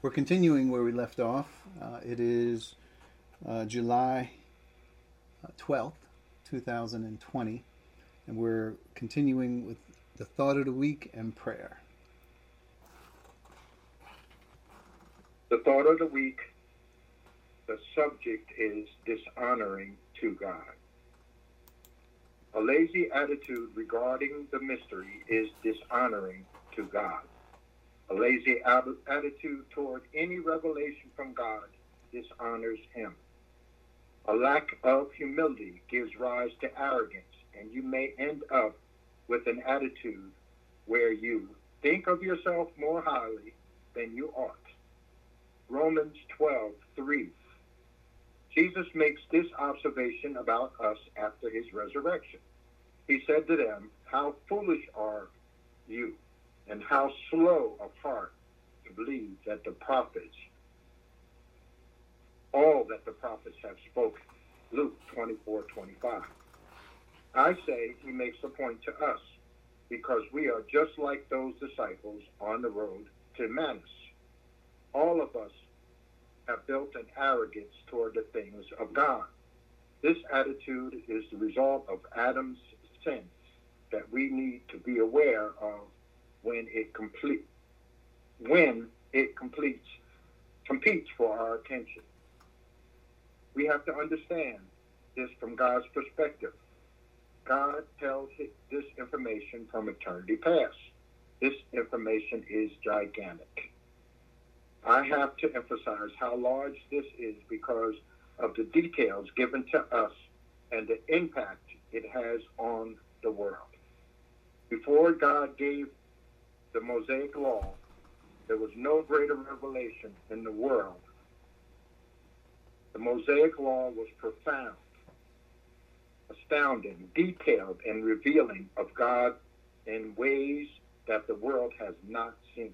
We're continuing where we left off. Uh, it is uh, July 12th, uh, 2020, and we're continuing with the thought of the week and prayer. The thought of the week, the subject is dishonoring to God. A lazy attitude regarding the mystery is dishonoring to God. A lazy attitude toward any revelation from God dishonors him. A lack of humility gives rise to arrogance, and you may end up with an attitude where you think of yourself more highly than you ought. Romans 12, 3. Jesus makes this observation about us after his resurrection. He said to them, How foolish are you? And how slow of heart to believe that the prophets, all that the prophets have spoken. Luke 24, 25. I say he makes a point to us because we are just like those disciples on the road to Emmaus. All of us have built an arrogance toward the things of God. This attitude is the result of Adam's sin that we need to be aware of when it complete when it completes competes for our attention. We have to understand this from God's perspective. God tells this information from eternity past. This information is gigantic. I have to emphasize how large this is because of the details given to us and the impact it has on the world. Before God gave the Mosaic Law, there was no greater revelation in the world. The Mosaic Law was profound, astounding, detailed, and revealing of God in ways that the world has not seen.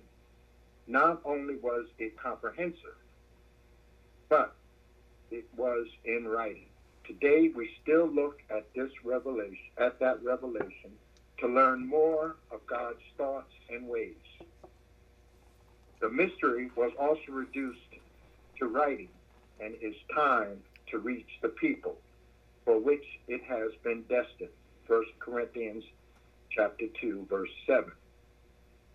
Not only was it comprehensive, but it was in writing. Today we still look at this revelation, at that revelation to learn more of God's thoughts and ways. The mystery was also reduced to writing and is time to reach the people for which it has been destined. 1 Corinthians chapter 2 verse 7.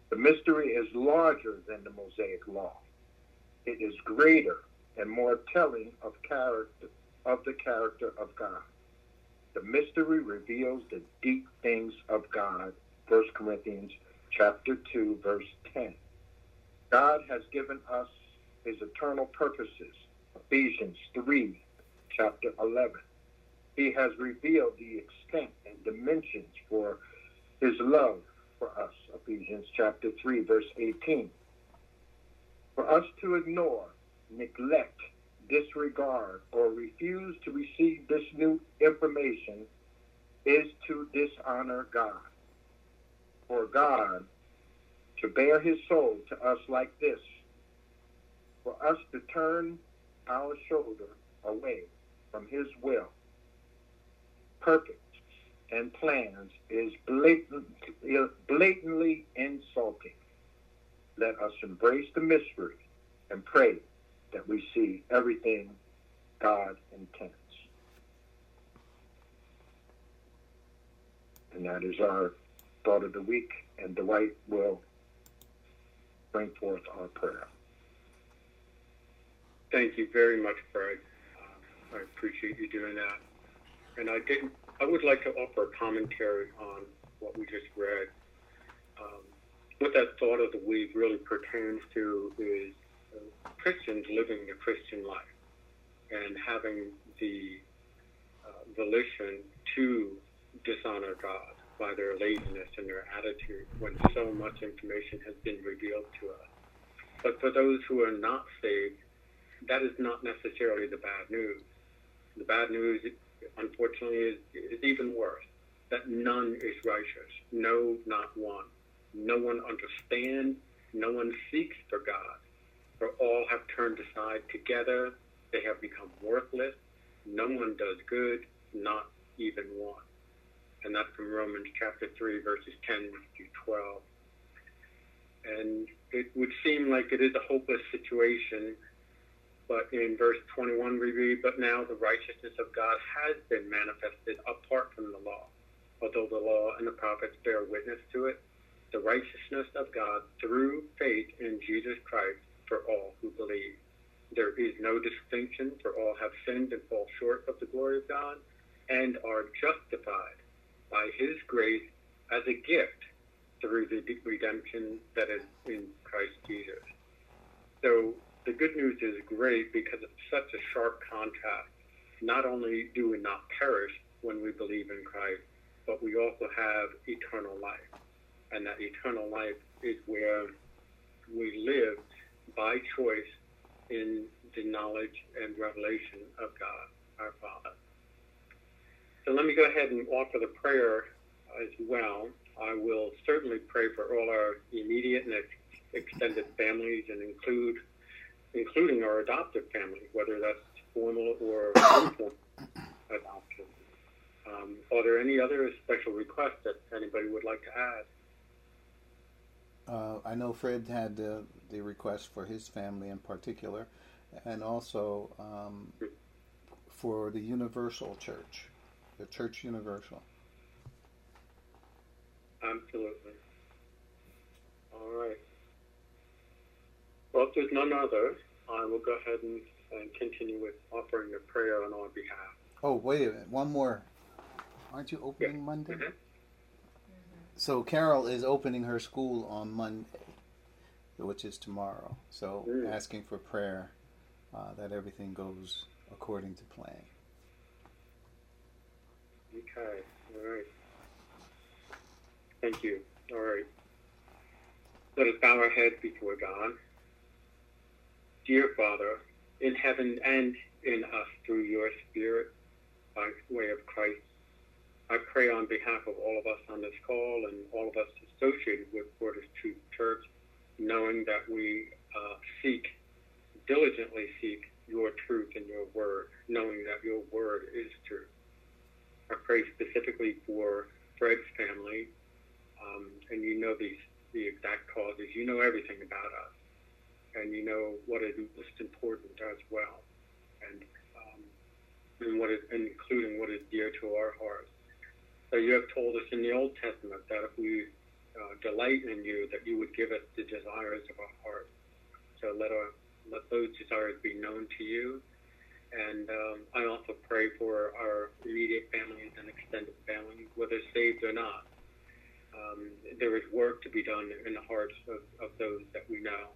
The mystery is larger than the Mosaic law. It is greater and more telling of character of the character of God. The mystery reveals the deep things of God. 1 Corinthians chapter 2, verse 10. God has given us his eternal purposes. Ephesians 3, chapter 11. He has revealed the extent and dimensions for his love for us. Ephesians chapter 3, verse 18. For us to ignore, neglect, disregard or refuse to receive this new information is to dishonor God. For God to bare his soul to us like this, for us to turn our shoulder away from his will, purpose, and plans is blatantly, blatantly insulting. Let us embrace the mystery and pray that we see everything God intends. And that is our thought of the week, and Dwight will bring forth our prayer. Thank you very much, Fred. Uh, I appreciate you doing that. And I did. I would like to offer a commentary on what we just read. Um, what that thought of the week really pertains to is Christians living the Christian life and having the uh, volition to dishonor God by their laziness and their attitude when so much information has been revealed to us. But for those who are not saved, that is not necessarily the bad news. The bad news, unfortunately, is, is even worse that none is righteous. No, not one. No one understands. No one seeks for God for all have turned aside together. They have become worthless. No one does good, not even one. And that's from Romans chapter 3, verses 10 through 12. And it would seem like it is a hopeless situation. But in verse 21, we read, But now the righteousness of God has been manifested apart from the law. Although the law and the prophets bear witness to it, the righteousness of God through faith in Jesus Christ for all who believe. There is no distinction, for all have sinned and fall short of the glory of God, and are justified by his grace as a gift through the redemption that is in Christ Jesus. So the good news is great because it's such a sharp contrast. Not only do we not perish when we believe in Christ, but we also have eternal life. And that eternal life is where we live by choice in the knowledge and revelation of God, our Father. So let me go ahead and offer the prayer as well. I will certainly pray for all our immediate and extended families and include including our adoptive family, whether that's formal or informal adoption. Um, are there any other special requests that anybody would like to add? Uh, I know Fred had the, the request for his family in particular, and also um, for the Universal Church, the Church Universal. Absolutely. All right. Well, if there's none other, I will go ahead and, and continue with offering a prayer on our behalf. Oh, wait a minute. One more. Aren't you opening yeah. Monday? Mm-hmm. So Carol is opening her school on Monday, which is tomorrow. So mm. asking for prayer uh, that everything goes according to plan. Okay. All right. Thank you. All right. Let us bow our heads before God. Dear Father, in heaven and in us through your Spirit, by way of Christ, I pray on behalf of all of us on this call and all of us associated with Word of Truth Church, knowing that we uh, seek, diligently seek your truth and your word, knowing that your word is true. I pray specifically for Fred's family, um, and you know these the exact causes. You know everything about us, and you know what is most important as well, and um, and what is including what is dear to our hearts. So you have told us in the Old Testament that if we uh, delight in you, that you would give us the desires of our heart. So let our let those desires be known to you. And um, I also pray for our immediate families and extended families, whether saved or not um, there is work to be done in the hearts of, of those that we know.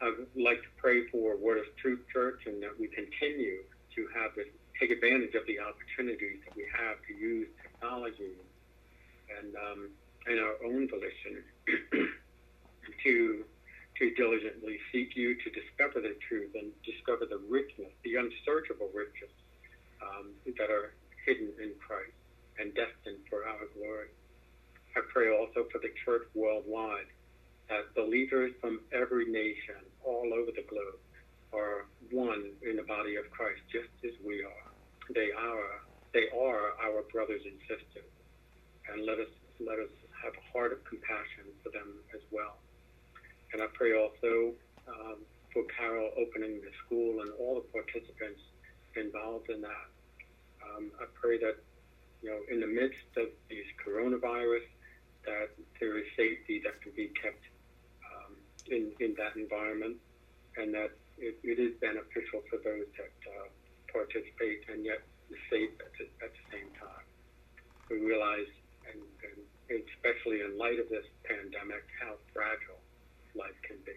I would like to pray for Word of Truth Church and that we continue to have this, take advantage of the opportunities that we have to use technology and um, and our own volition to to diligently seek you to discover the truth and discover the richness, the unsearchable riches um, that are hidden in Christ and destined for our glory. I pray also for the church worldwide that believers from every nation all over the globe are one in the body of Christ, just as we are. They are they are our brothers and sisters, and let us let us have a heart of compassion for them as well. And I pray also um, for Carol opening the school and all the participants involved in that. Um, I pray that you know in the midst of these coronavirus that there is safety that can be kept um, in, in that environment and that it, it is beneficial for those that uh, participate and yet safe at the, at the same time. We realize, and, and especially in light of this pandemic, how fragile life can be.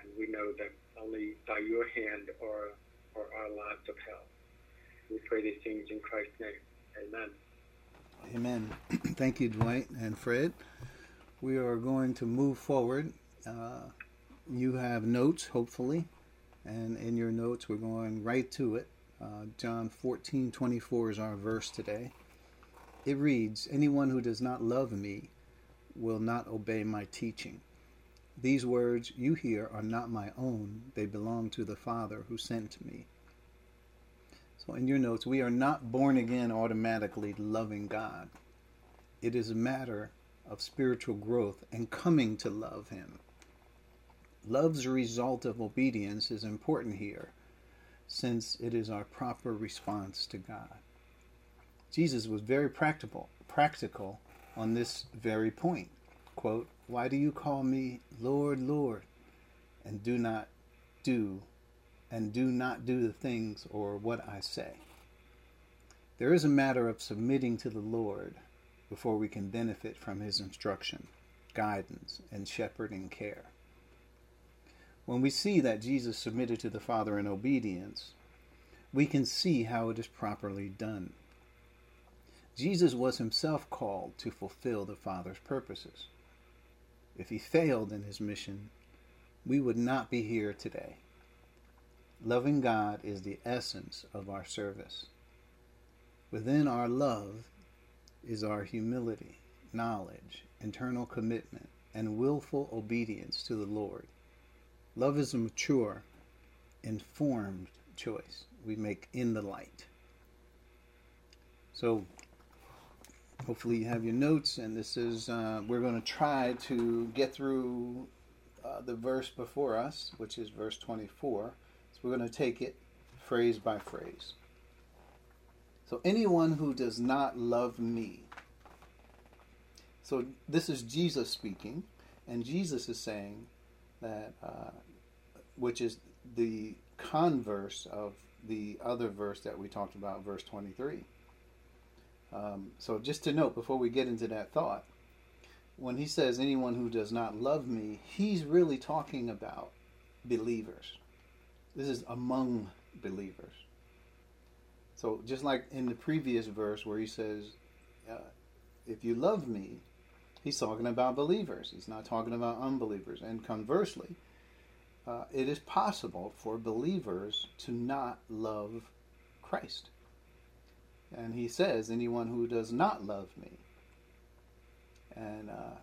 And we know that only by your hand are, are our lives of health. We pray these things in Christ's name. Amen. Amen. Thank you, Dwight and Fred. We are going to move forward. Uh, you have notes, hopefully, and in your notes, we're going right to it. Uh, John 14 24 is our verse today. It reads, Anyone who does not love me will not obey my teaching. These words you hear are not my own, they belong to the Father who sent me. So, in your notes, we are not born again automatically loving God. It is a matter of spiritual growth and coming to love Him. Love's result of obedience is important here, since it is our proper response to God. Jesus was very practical, practical on this very point. Quote, Why do you call me Lord, Lord, and do not do and do not do the things or what I say? There is a matter of submitting to the Lord before we can benefit from his instruction, guidance, and shepherding care. When we see that Jesus submitted to the Father in obedience, we can see how it is properly done. Jesus was himself called to fulfill the Father's purposes. If he failed in his mission, we would not be here today. Loving God is the essence of our service. Within our love is our humility, knowledge, internal commitment, and willful obedience to the Lord. Love is a mature, informed choice we make in the light. So, hopefully, you have your notes, and this is, uh, we're going to try to get through uh, the verse before us, which is verse 24. So, we're going to take it phrase by phrase. So, anyone who does not love me. So, this is Jesus speaking, and Jesus is saying that, uh, which is the converse of the other verse that we talked about, verse 23. Um, so, just to note before we get into that thought, when he says anyone who does not love me, he's really talking about believers. This is among believers. So just like in the previous verse where he says, uh, "If you love me," he's talking about believers. He's not talking about unbelievers. And conversely, uh, it is possible for believers to not love Christ. And he says, "Anyone who does not love me." And uh,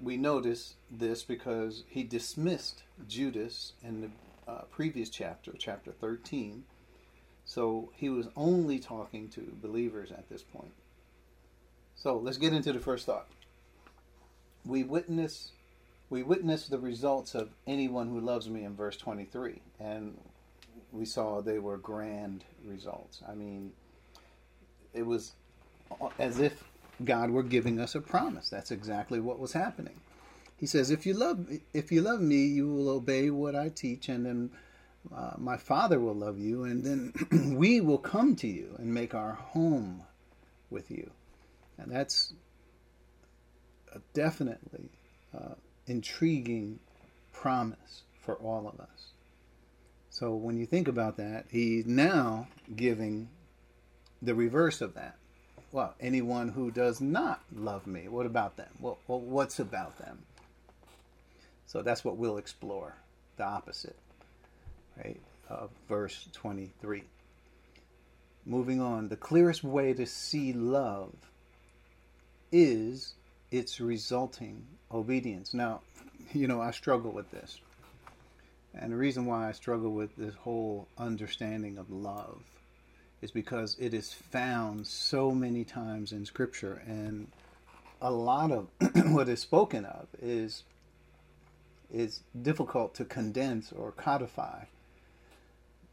we notice this because he dismissed Judas in the uh, previous chapter, chapter 13 so he was only talking to believers at this point. So let's get into the first thought. We witness we witness the results of anyone who loves me in verse 23 and we saw they were grand results. I mean, it was as if God were giving us a promise. That's exactly what was happening. He says, "If you love if you love me, you will obey what I teach and then uh, my Father will love you, and then we will come to you and make our home with you. And that's a definitely uh, intriguing promise for all of us. So when you think about that, he's now giving the reverse of that. Well, anyone who does not love me, what about them? Well, what's about them? So that's what we'll explore, the opposite right, of verse 23. Moving on, the clearest way to see love is its resulting obedience. Now, you know, I struggle with this. And the reason why I struggle with this whole understanding of love is because it is found so many times in Scripture, and a lot of what is spoken of is is difficult to condense or codify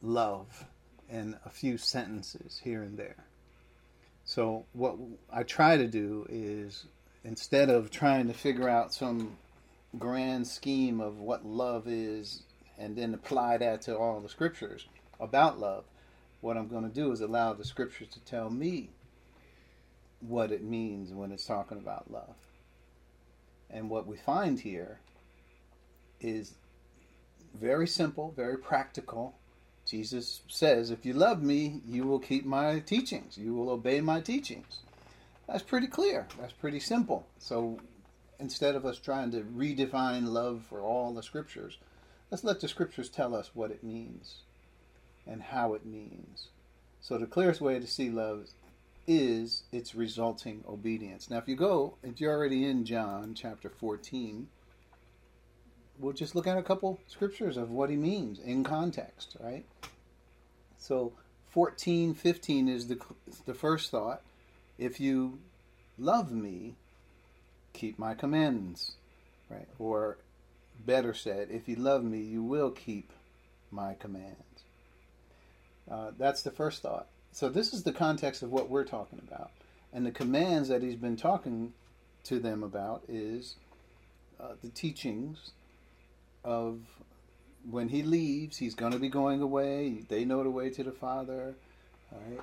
love in a few sentences here and there. So, what I try to do is instead of trying to figure out some grand scheme of what love is and then apply that to all the scriptures about love, what I'm going to do is allow the scriptures to tell me what it means when it's talking about love. And what we find here is very simple, very practical, Jesus says, If you love me, you will keep my teachings, you will obey my teachings. That's pretty clear. That's pretty simple. So instead of us trying to redefine love for all the scriptures, let's let the scriptures tell us what it means and how it means. So the clearest way to see love is its resulting obedience. Now, if you go, if you're already in John chapter 14, we'll just look at a couple scriptures of what he means in context, right? So 14, 15 is the, the first thought. If you love me, keep my commandments, right? Or better said, if you love me, you will keep my commands. Uh, that's the first thought. So this is the context of what we're talking about, and the commands that he's been talking to them about is uh, the teachings of when he leaves, he's going to be going away. They know the way to the Father. Right?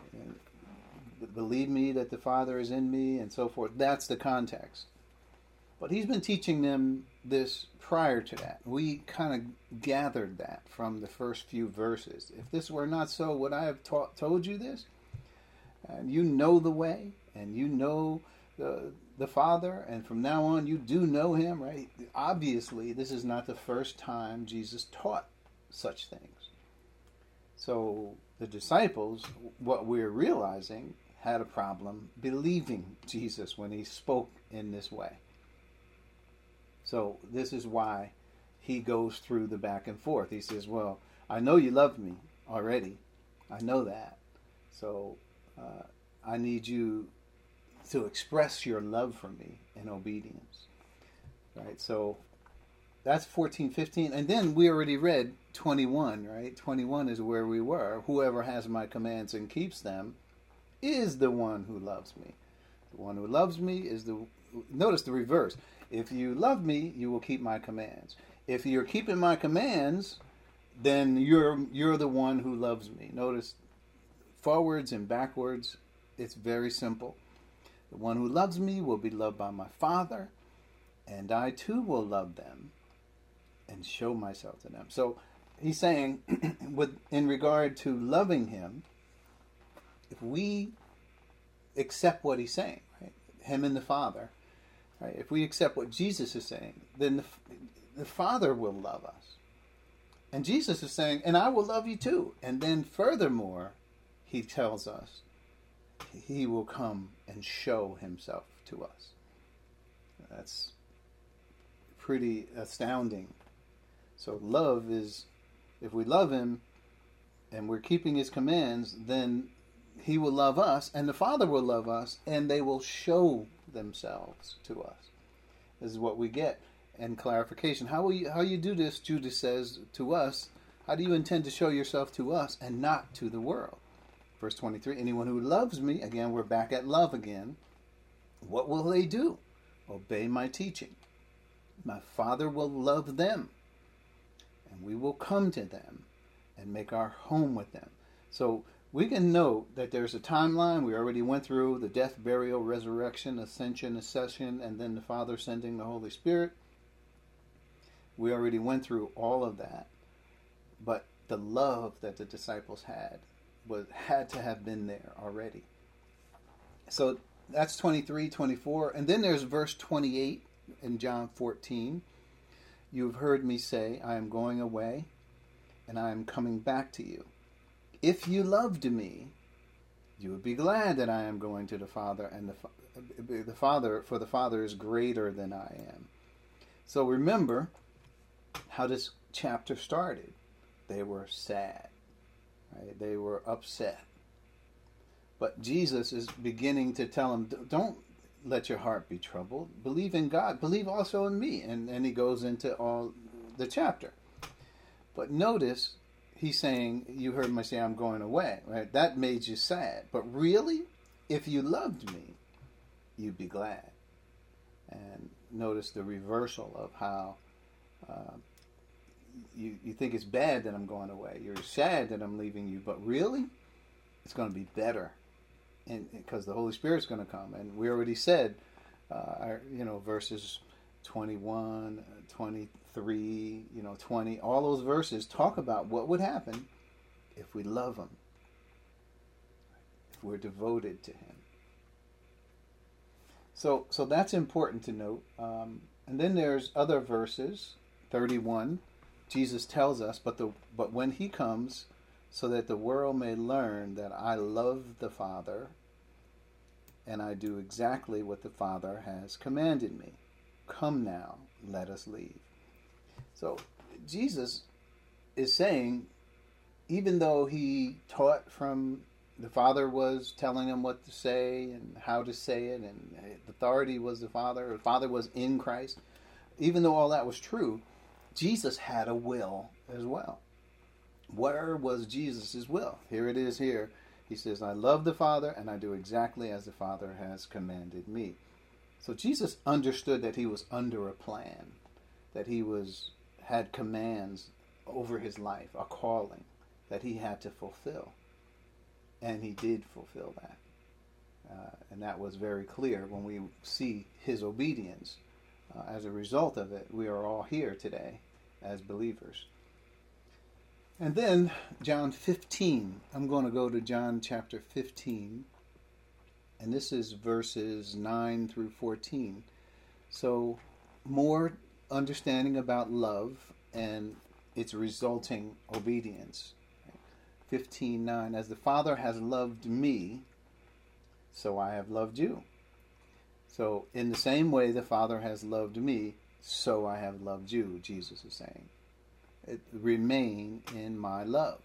Believe me that the Father is in me, and so forth. That's the context. But he's been teaching them this prior to that. We kind of gathered that from the first few verses. If this were not so, would I have taught, told you this? And you know the way, and you know the the Father, and from now on you do know Him, right? Obviously, this is not the first time Jesus taught such things. So the disciples, what we're realizing, had a problem believing Jesus when He spoke in this way. So this is why he goes through the back and forth. He says, "Well, I know you love me already. I know that. So uh, I need you to express your love for me in obedience." Right. So that's 14, 15. And then we already read 21, right? 21 is where we were. Whoever has my commands and keeps them is the one who loves me. The one who loves me is the. Notice the reverse. If you love me, you will keep my commands. If you're keeping my commands, then you're you're the one who loves me. Notice forwards and backwards. It's very simple. The one who loves me will be loved by my Father, and I too will love them and show myself to them. So he's saying with in regard to loving him, if we accept what he's saying, right? Him and the Father, Right? If we accept what Jesus is saying, then the, the Father will love us. And Jesus is saying, and I will love you too. And then furthermore, he tells us he will come and show himself to us. That's pretty astounding. So, love is, if we love him and we're keeping his commands, then he will love us and the Father will love us and they will show themselves to us. This is what we get. And clarification. How will you how you do this, Judas says to us, how do you intend to show yourself to us and not to the world? Verse 23 Anyone who loves me, again, we're back at love again. What will they do? Obey my teaching. My Father will love them, and we will come to them and make our home with them. So we can note that there's a timeline. We already went through the death, burial, resurrection, ascension, ascension, and then the Father sending the Holy Spirit. We already went through all of that. But the love that the disciples had was had to have been there already. So that's 23, 24. And then there's verse 28 in John 14. You've heard me say, I am going away and I am coming back to you. If you loved me, you would be glad that I am going to the Father, and the, the Father, for the Father is greater than I am. So remember how this chapter started. They were sad, right? They were upset. But Jesus is beginning to tell them, don't let your heart be troubled. Believe in God. Believe also in me. And, and he goes into all the chapter. But notice he's saying, You heard me say I'm going away, right? That made you sad. But really, if you loved me, you'd be glad. And notice the reversal of how uh, you, you think it's bad that I'm going away. You're sad that I'm leaving you, but really, it's going to be better. And because the Holy Spirit's going to come. And we already said, uh, our, you know, verses 21, 23, you know, 20, all those verses talk about what would happen if we love Him, if we're devoted to Him. So, so that's important to note. Um, and then there's other verses, 31. Jesus tells us, but the but when He comes, so that the world may learn that I love the Father, and I do exactly what the Father has commanded me. Come now, let us leave. So Jesus is saying, even though he taught from the Father was telling him what to say and how to say it, and authority was the Father. The Father was in Christ. Even though all that was true, Jesus had a will as well. Where was Jesus' will? Here it is here. He says, I love the Father and I do exactly as the Father has commanded me. So Jesus understood that he was under a plan, that he was had commands over his life, a calling that he had to fulfill. And he did fulfill that. Uh, and that was very clear when we see his obedience. Uh, as a result of it, we are all here today as believers. And then John 15. I'm going to go to John chapter 15. And this is verses 9 through 14. So, more understanding about love and its resulting obedience. 15:9 As the Father has loved me, so I have loved you. So, in the same way the Father has loved me, so I have loved you, Jesus is saying. It, remain in my love.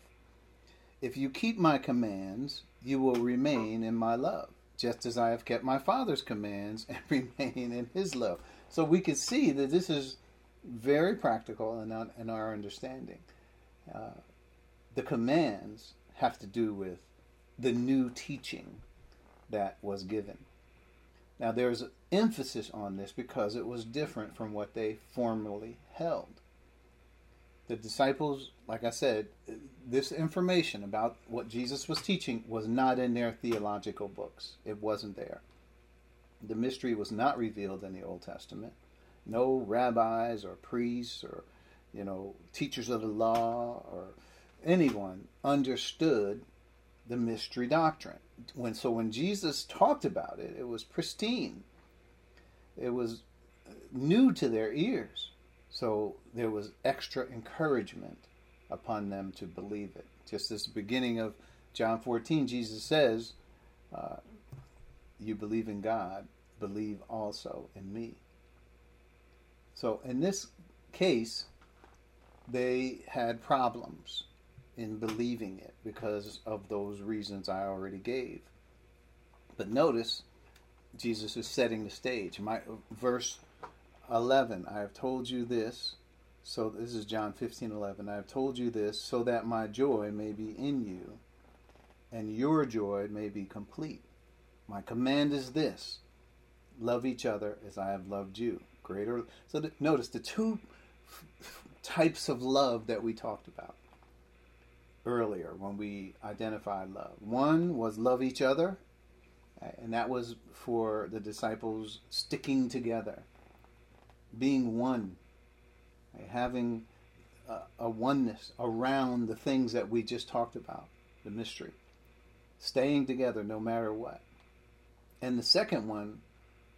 If you keep my commands, you will remain in my love, just as I have kept my Father's commands and remain in his love. So we can see that this is very practical in, in our understanding. Uh, the commands have to do with the new teaching that was given. Now, there's emphasis on this because it was different from what they formerly held. The disciples, like I said, this information about what Jesus was teaching was not in their theological books. It wasn't there. The mystery was not revealed in the Old Testament. No rabbis or priests or, you know, teachers of the law or anyone understood the mystery doctrine. When so when Jesus talked about it, it was pristine. It was new to their ears. So there was extra encouragement upon them to believe it. Just this beginning of John 14, Jesus says, uh, You believe in God, believe also in me. So in this case, they had problems in believing it because of those reasons I already gave. But notice, Jesus is setting the stage. My verse 11, I have told you this. So this is John 15, 11. I have told you this so that my joy may be in you and your joy may be complete. My command is this love each other as I have loved you. Greater. So notice the two types of love that we talked about earlier when we identified love. One was love each other, and that was for the disciples sticking together, being one, having a, a oneness around the things that we just talked about, the mystery, staying together no matter what. And the second one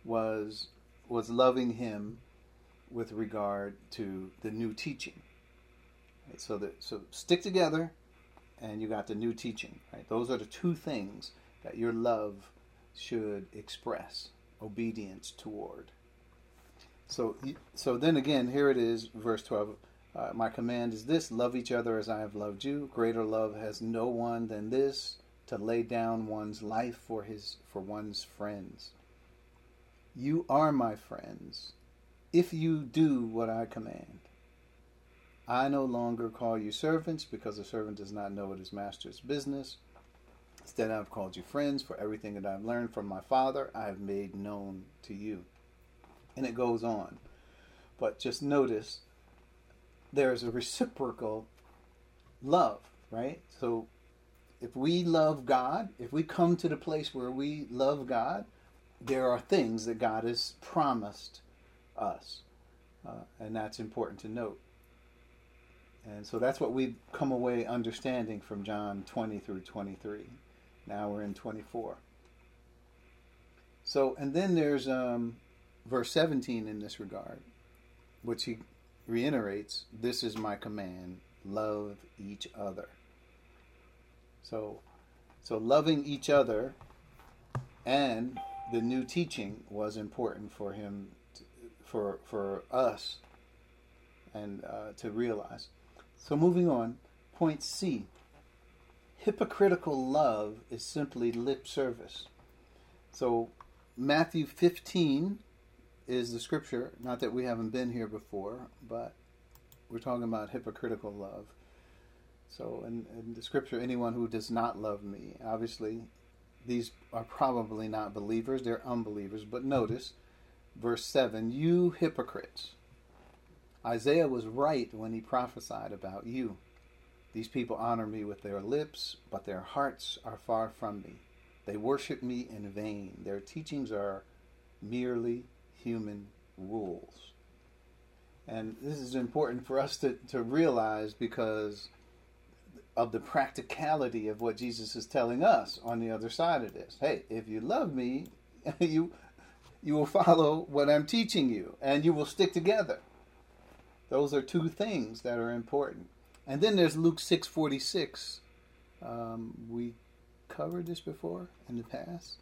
was was loving him with regard to the new teaching. Right? So that so stick together and you got the new teaching. Right? Those are the two things that your love should express obedience toward. So, so then again, here it is, verse 12. Uh, my command is this love each other as I have loved you. Greater love has no one than this to lay down one's life for his for one's friends. You are my friends if you do what I command. I no longer call you servants because a servant does not know what his master's business. Instead, I've called you friends, for everything that I've learned from my Father, I have made known to you. And it goes on. But just notice there's a reciprocal love, right? So if we love God, if we come to the place where we love God, there are things that God has promised us. Uh, and that's important to note. And so that's what we've come away understanding from John 20 through 23. Now we're in 24. So, and then there's um, verse 17 in this regard, which he reiterates this is my command love each other. So, so loving each other and the new teaching was important for him, to, for for us, and uh, to realize. So moving on, point C. hypocritical love is simply lip service. So, Matthew 15 is the scripture. Not that we haven't been here before, but we're talking about hypocritical love. So, in, in the scripture, anyone who does not love me, obviously, these are probably not believers, they're unbelievers. But notice, verse 7 You hypocrites. Isaiah was right when he prophesied about you. These people honor me with their lips, but their hearts are far from me. They worship me in vain. Their teachings are merely human rules. And this is important for us to, to realize because of the practicality of what Jesus is telling us on the other side of this. Hey, if you love me, you you will follow what I'm teaching you and you will stick together. Those are two things that are important. And then there's Luke 6:46. Um, we covered this before in the past.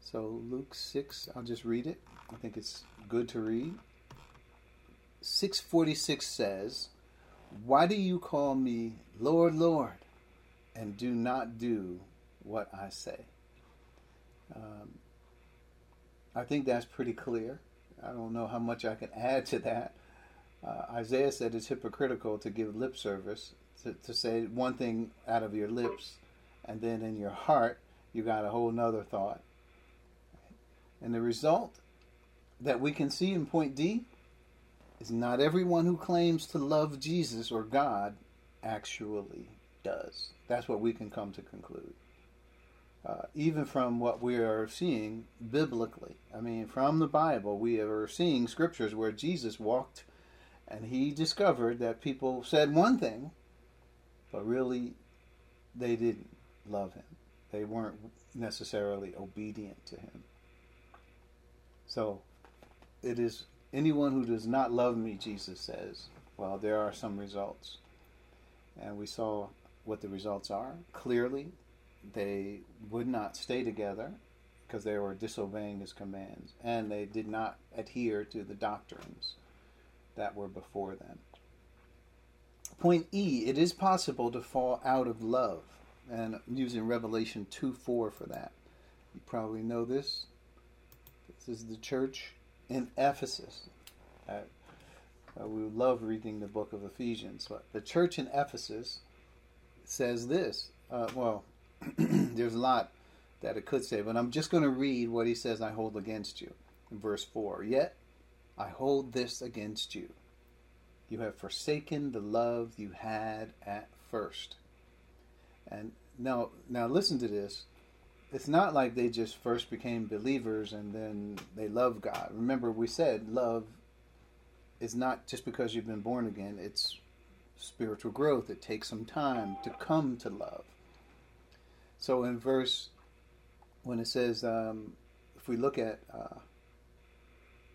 So Luke 6, I'll just read it. I think it's good to read. 646 says, Why do you call me Lord, Lord, and do not do what I say? Um, I think that's pretty clear. I don't know how much I can add to that. Uh, Isaiah said it's hypocritical to give lip service, to, to say one thing out of your lips, and then in your heart, you got a whole nother thought. And the result that we can see in point D is not everyone who claims to love Jesus or God actually does. That's what we can come to conclude. Uh, even from what we are seeing biblically. I mean, from the Bible, we are seeing scriptures where Jesus walked and he discovered that people said one thing, but really they didn't love him. They weren't necessarily obedient to him. So it is anyone who does not love me, Jesus says, well, there are some results. And we saw what the results are. Clearly, they would not stay together because they were disobeying his commands, and they did not adhere to the doctrines that were before them. Point E it is possible to fall out of love, and I'm using Revelation 2 4 for that. You probably know this. This is the church in Ephesus. Uh, we love reading the book of Ephesians, but the church in Ephesus says this. Uh, well, there's a lot that it could say, but I'm just going to read what he says I hold against you in verse 4. Yet I hold this against you. You have forsaken the love you had at first. And now, now listen to this it's not like they just first became believers and then they love God. Remember, we said love is not just because you've been born again, it's spiritual growth. It takes some time to come to love. So in verse, when it says, um, if we look at uh,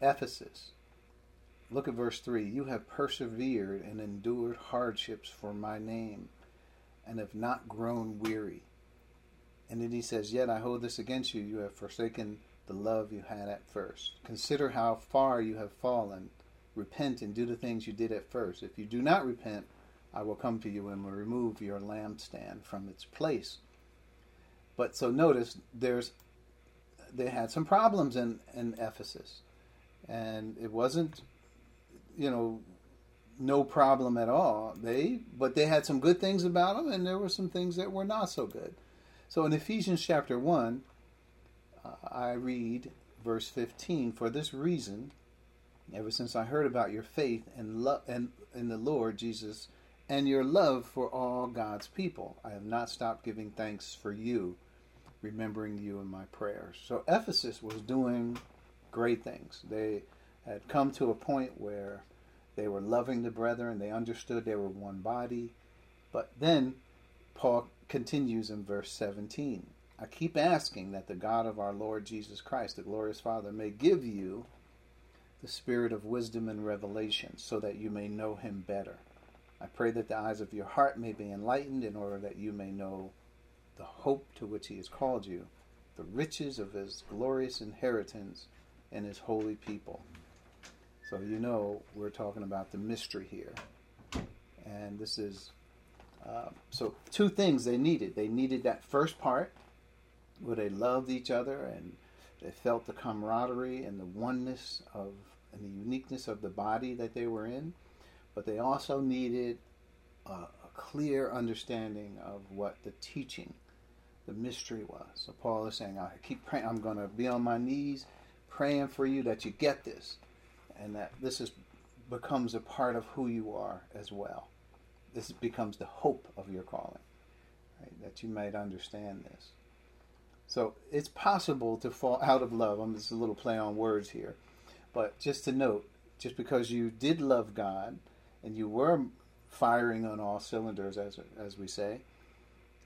Ephesus, look at verse 3 You have persevered and endured hardships for my name and have not grown weary. And then he says, Yet I hold this against you. You have forsaken the love you had at first. Consider how far you have fallen. Repent and do the things you did at first. If you do not repent, I will come to you and will remove your lampstand from its place. But so notice there's they had some problems in, in Ephesus. And it wasn't, you know, no problem at all. They but they had some good things about them and there were some things that were not so good. So in Ephesians chapter 1, uh, I read verse 15 For this reason, ever since I heard about your faith and love and in the Lord Jesus and your love for all God's people, I have not stopped giving thanks for you, remembering you in my prayers. So Ephesus was doing great things. They had come to a point where they were loving the brethren, they understood they were one body. But then Paul continues in verse 17. I keep asking that the God of our Lord Jesus Christ, the glorious Father, may give you the spirit of wisdom and revelation so that you may know him better. I pray that the eyes of your heart may be enlightened in order that you may know the hope to which he has called you, the riches of his glorious inheritance and his holy people. So you know we're talking about the mystery here. And this is Uh, so, two things they needed. They needed that first part where they loved each other and they felt the camaraderie and the oneness of and the uniqueness of the body that they were in. But they also needed a, a clear understanding of what the teaching, the mystery was. So Paul is saying, I keep praying, I'm going to be on my knees praying for you that you get this and that this is becomes a part of who you are as well. This becomes the hope of your calling, right? that you might understand this. So it's possible to fall out of love. I'm just a little play on words here, but just to note, just because you did love God and you were firing on all cylinders, as as we say,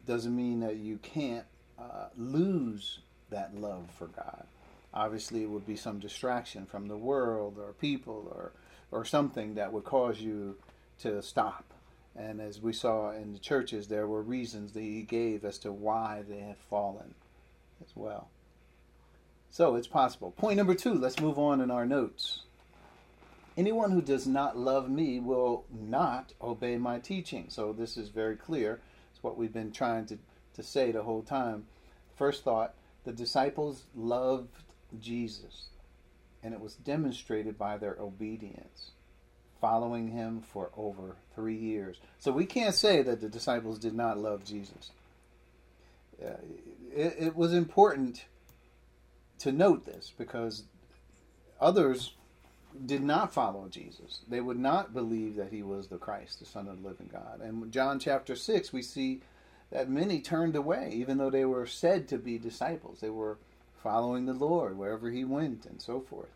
doesn't mean that you can't uh, lose that love for God. Obviously, it would be some distraction from the world or people or or something that would cause you to stop. And as we saw in the churches, there were reasons that he gave as to why they had fallen as well. So it's possible. Point number two, let's move on in our notes. Anyone who does not love me will not obey my teaching. So this is very clear. It's what we've been trying to, to say the whole time. First thought the disciples loved Jesus, and it was demonstrated by their obedience, following him for over three years. So we can't say that the disciples did not love Jesus. Uh, it, it was important to note this because others did not follow Jesus. They would not believe that he was the Christ, the Son of the living God. And John chapter 6, we see that many turned away, even though they were said to be disciples. They were following the Lord wherever he went and so forth.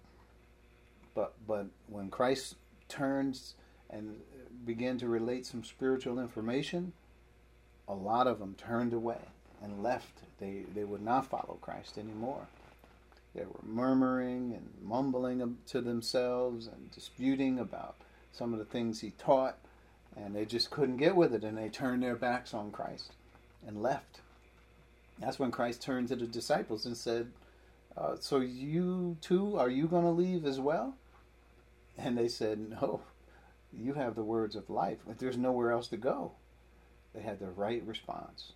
But, but when Christ turns and began to relate some spiritual information, a lot of them turned away and left. They, they would not follow Christ anymore. They were murmuring and mumbling to themselves and disputing about some of the things he taught, and they just couldn't get with it, and they turned their backs on Christ and left. That's when Christ turned to the disciples and said, uh, So you too, are you going to leave as well? And they said, No, you have the words of life. There's nowhere else to go. They had the right response.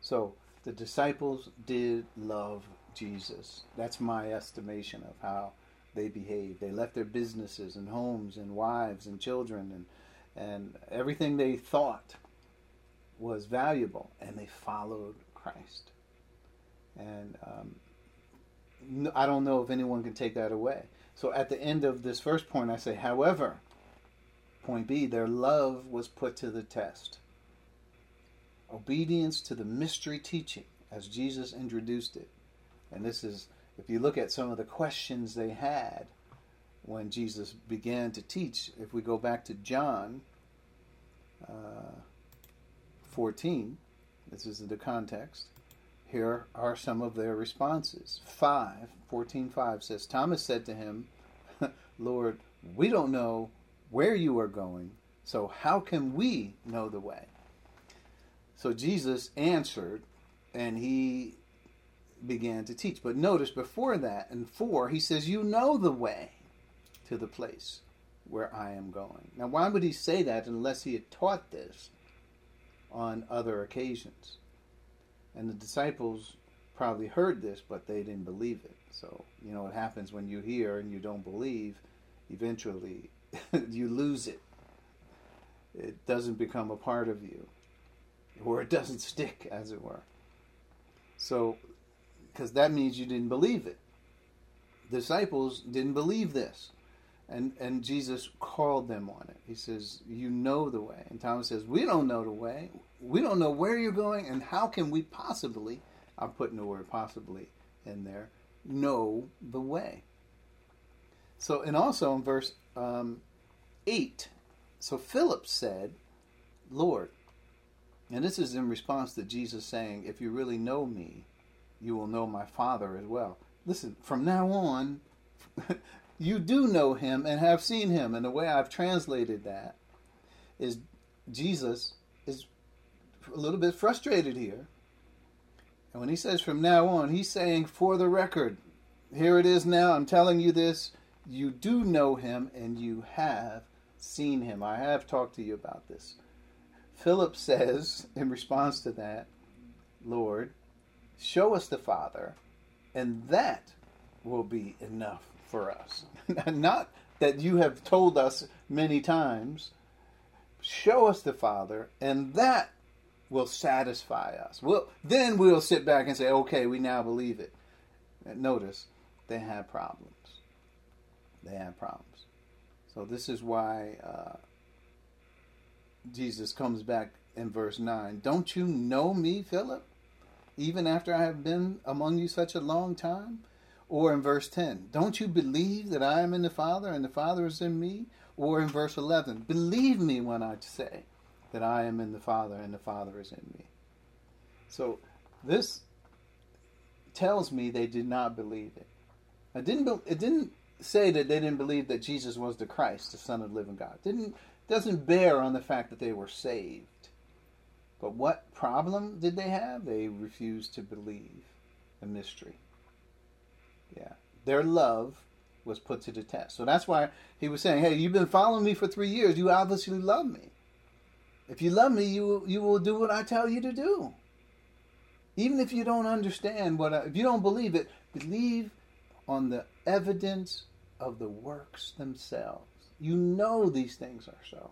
So the disciples did love Jesus. That's my estimation of how they behaved. They left their businesses and homes and wives and children and and everything they thought was valuable, and they followed Christ. And um, I don't know if anyone can take that away. So at the end of this first point, I say, however, point B, their love was put to the test. Obedience to the mystery teaching as Jesus introduced it. And this is, if you look at some of the questions they had when Jesus began to teach, if we go back to John uh, 14, this is the context. Here are some of their responses. 5, 14, 5 says, Thomas said to him, Lord, we don't know where you are going, so how can we know the way? So Jesus answered, and he began to teach. But notice before that, in 4, he says, You know the way to the place where I am going. Now, why would he say that unless he had taught this on other occasions? And the disciples probably heard this, but they didn't believe it. So, you know, what happens when you hear and you don't believe, eventually you lose it. It doesn't become a part of you or it doesn't stick, as it were. So, because that means you didn't believe it. Disciples didn't believe this. And, and Jesus called them on it. He says, You know the way. And Thomas says, We don't know the way. We don't know where you're going, and how can we possibly, I'm putting the word possibly in there, know the way. So, and also in verse um, 8, so Philip said, Lord, and this is in response to Jesus saying, If you really know me, you will know my Father as well. Listen, from now on, you do know him and have seen him. And the way I've translated that is Jesus is a little bit frustrated here. And when he says from now on, he's saying, For the record, here it is now, I'm telling you this. You do know him and you have seen him. I have talked to you about this Philip says, in response to that, Lord, show us the Father, and that will be enough for us. Not that you have told us many times, show us the Father, and that will satisfy us. We'll, then we'll sit back and say, okay, we now believe it. And notice, they had problems. They had problems. So this is why uh, Jesus comes back in verse 9. Don't you know me, Philip? Even after I have been among you such a long time? Or in verse 10, don't you believe that I am in the Father and the Father is in me? Or in verse 11, believe me when I say that I am in the Father and the Father is in me. So this tells me they did not believe it. It didn't, it didn't say that they didn't believe that Jesus was the Christ, the Son of the living God. It didn't doesn't bear on the fact that they were saved. But what problem did they have? They refused to believe the mystery. Yeah. Their love was put to the test. So that's why he was saying, Hey, you've been following me for three years. You obviously love me. If you love me, you, you will do what I tell you to do. Even if you don't understand what, I, if you don't believe it, believe on the evidence of the works themselves. You know these things are so.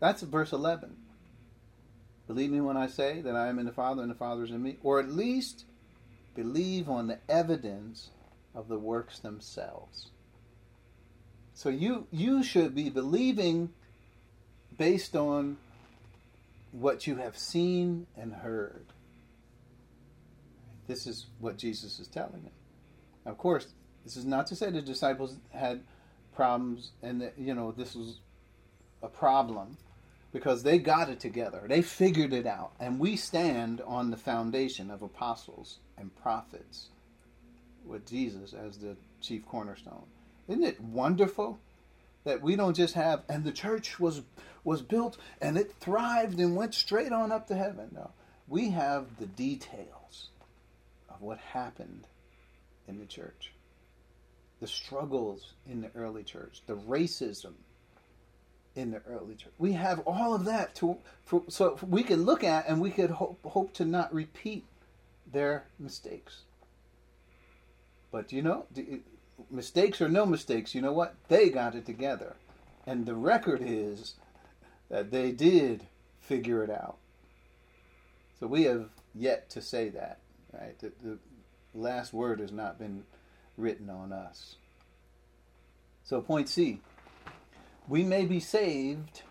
That's verse 11. Believe me when I say that I am in the Father and the Father is in me, or at least believe on the evidence of the works themselves. So you you should be believing based on what you have seen and heard. This is what Jesus is telling them. Of course, this is not to say the disciples had problems and that, you know this was a problem because they got it together. They figured it out. And we stand on the foundation of apostles and prophets with Jesus as the chief cornerstone. Isn't it wonderful that we don't just have and the church was was built and it thrived and went straight on up to heaven. No. We have the details of what happened in the church. The struggles in the early church, the racism in the early church. We have all of that to for, so we can look at and we could hope, hope to not repeat their mistakes. But you know, mistakes or no mistakes, you know what? They got it together. And the record is that they did figure it out. So we have yet to say that, right? The, the last word has not been written on us. So, point C we may be saved,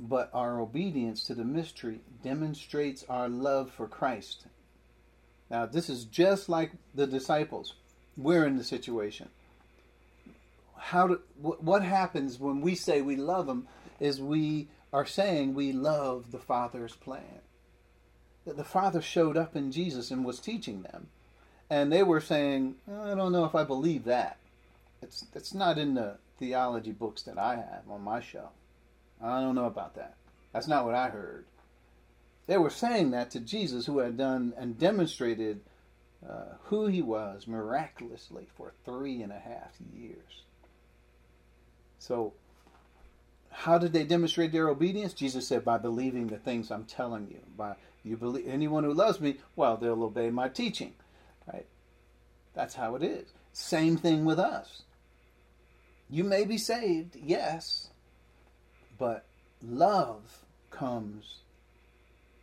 but our obedience to the mystery demonstrates our love for Christ. Now, this is just like the disciples. We're in the situation. How do, what happens when we say we love Him is we are saying we love the Father's plan. That the Father showed up in Jesus and was teaching them. And they were saying, I don't know if I believe that. It's, it's not in the theology books that I have on my shelf. I don't know about that. That's not what I heard. They were saying that to Jesus, who had done and demonstrated uh, who he was miraculously for three and a half years. So, how did they demonstrate their obedience? Jesus said, "By believing the things I'm telling you. By you believe anyone who loves me, well, they'll obey my teaching." Right? That's how it is. Same thing with us. You may be saved, yes, but love comes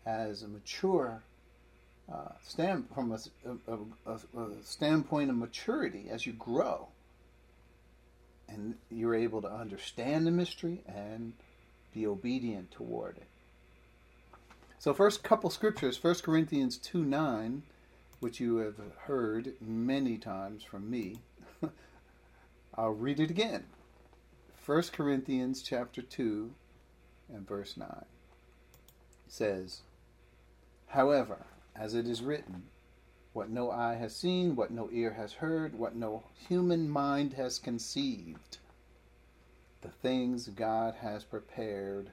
as a mature uh, stand from a, a, a, a, standpoint of maturity as you grow, and you're able to understand the mystery and be obedient toward it. So, first couple scriptures, 1 Corinthians 2 9, which you have heard many times from me. I'll read it again. 1 Corinthians chapter 2 and verse 9 says, However, as it is written, what no eye has seen, what no ear has heard, what no human mind has conceived, the things God has prepared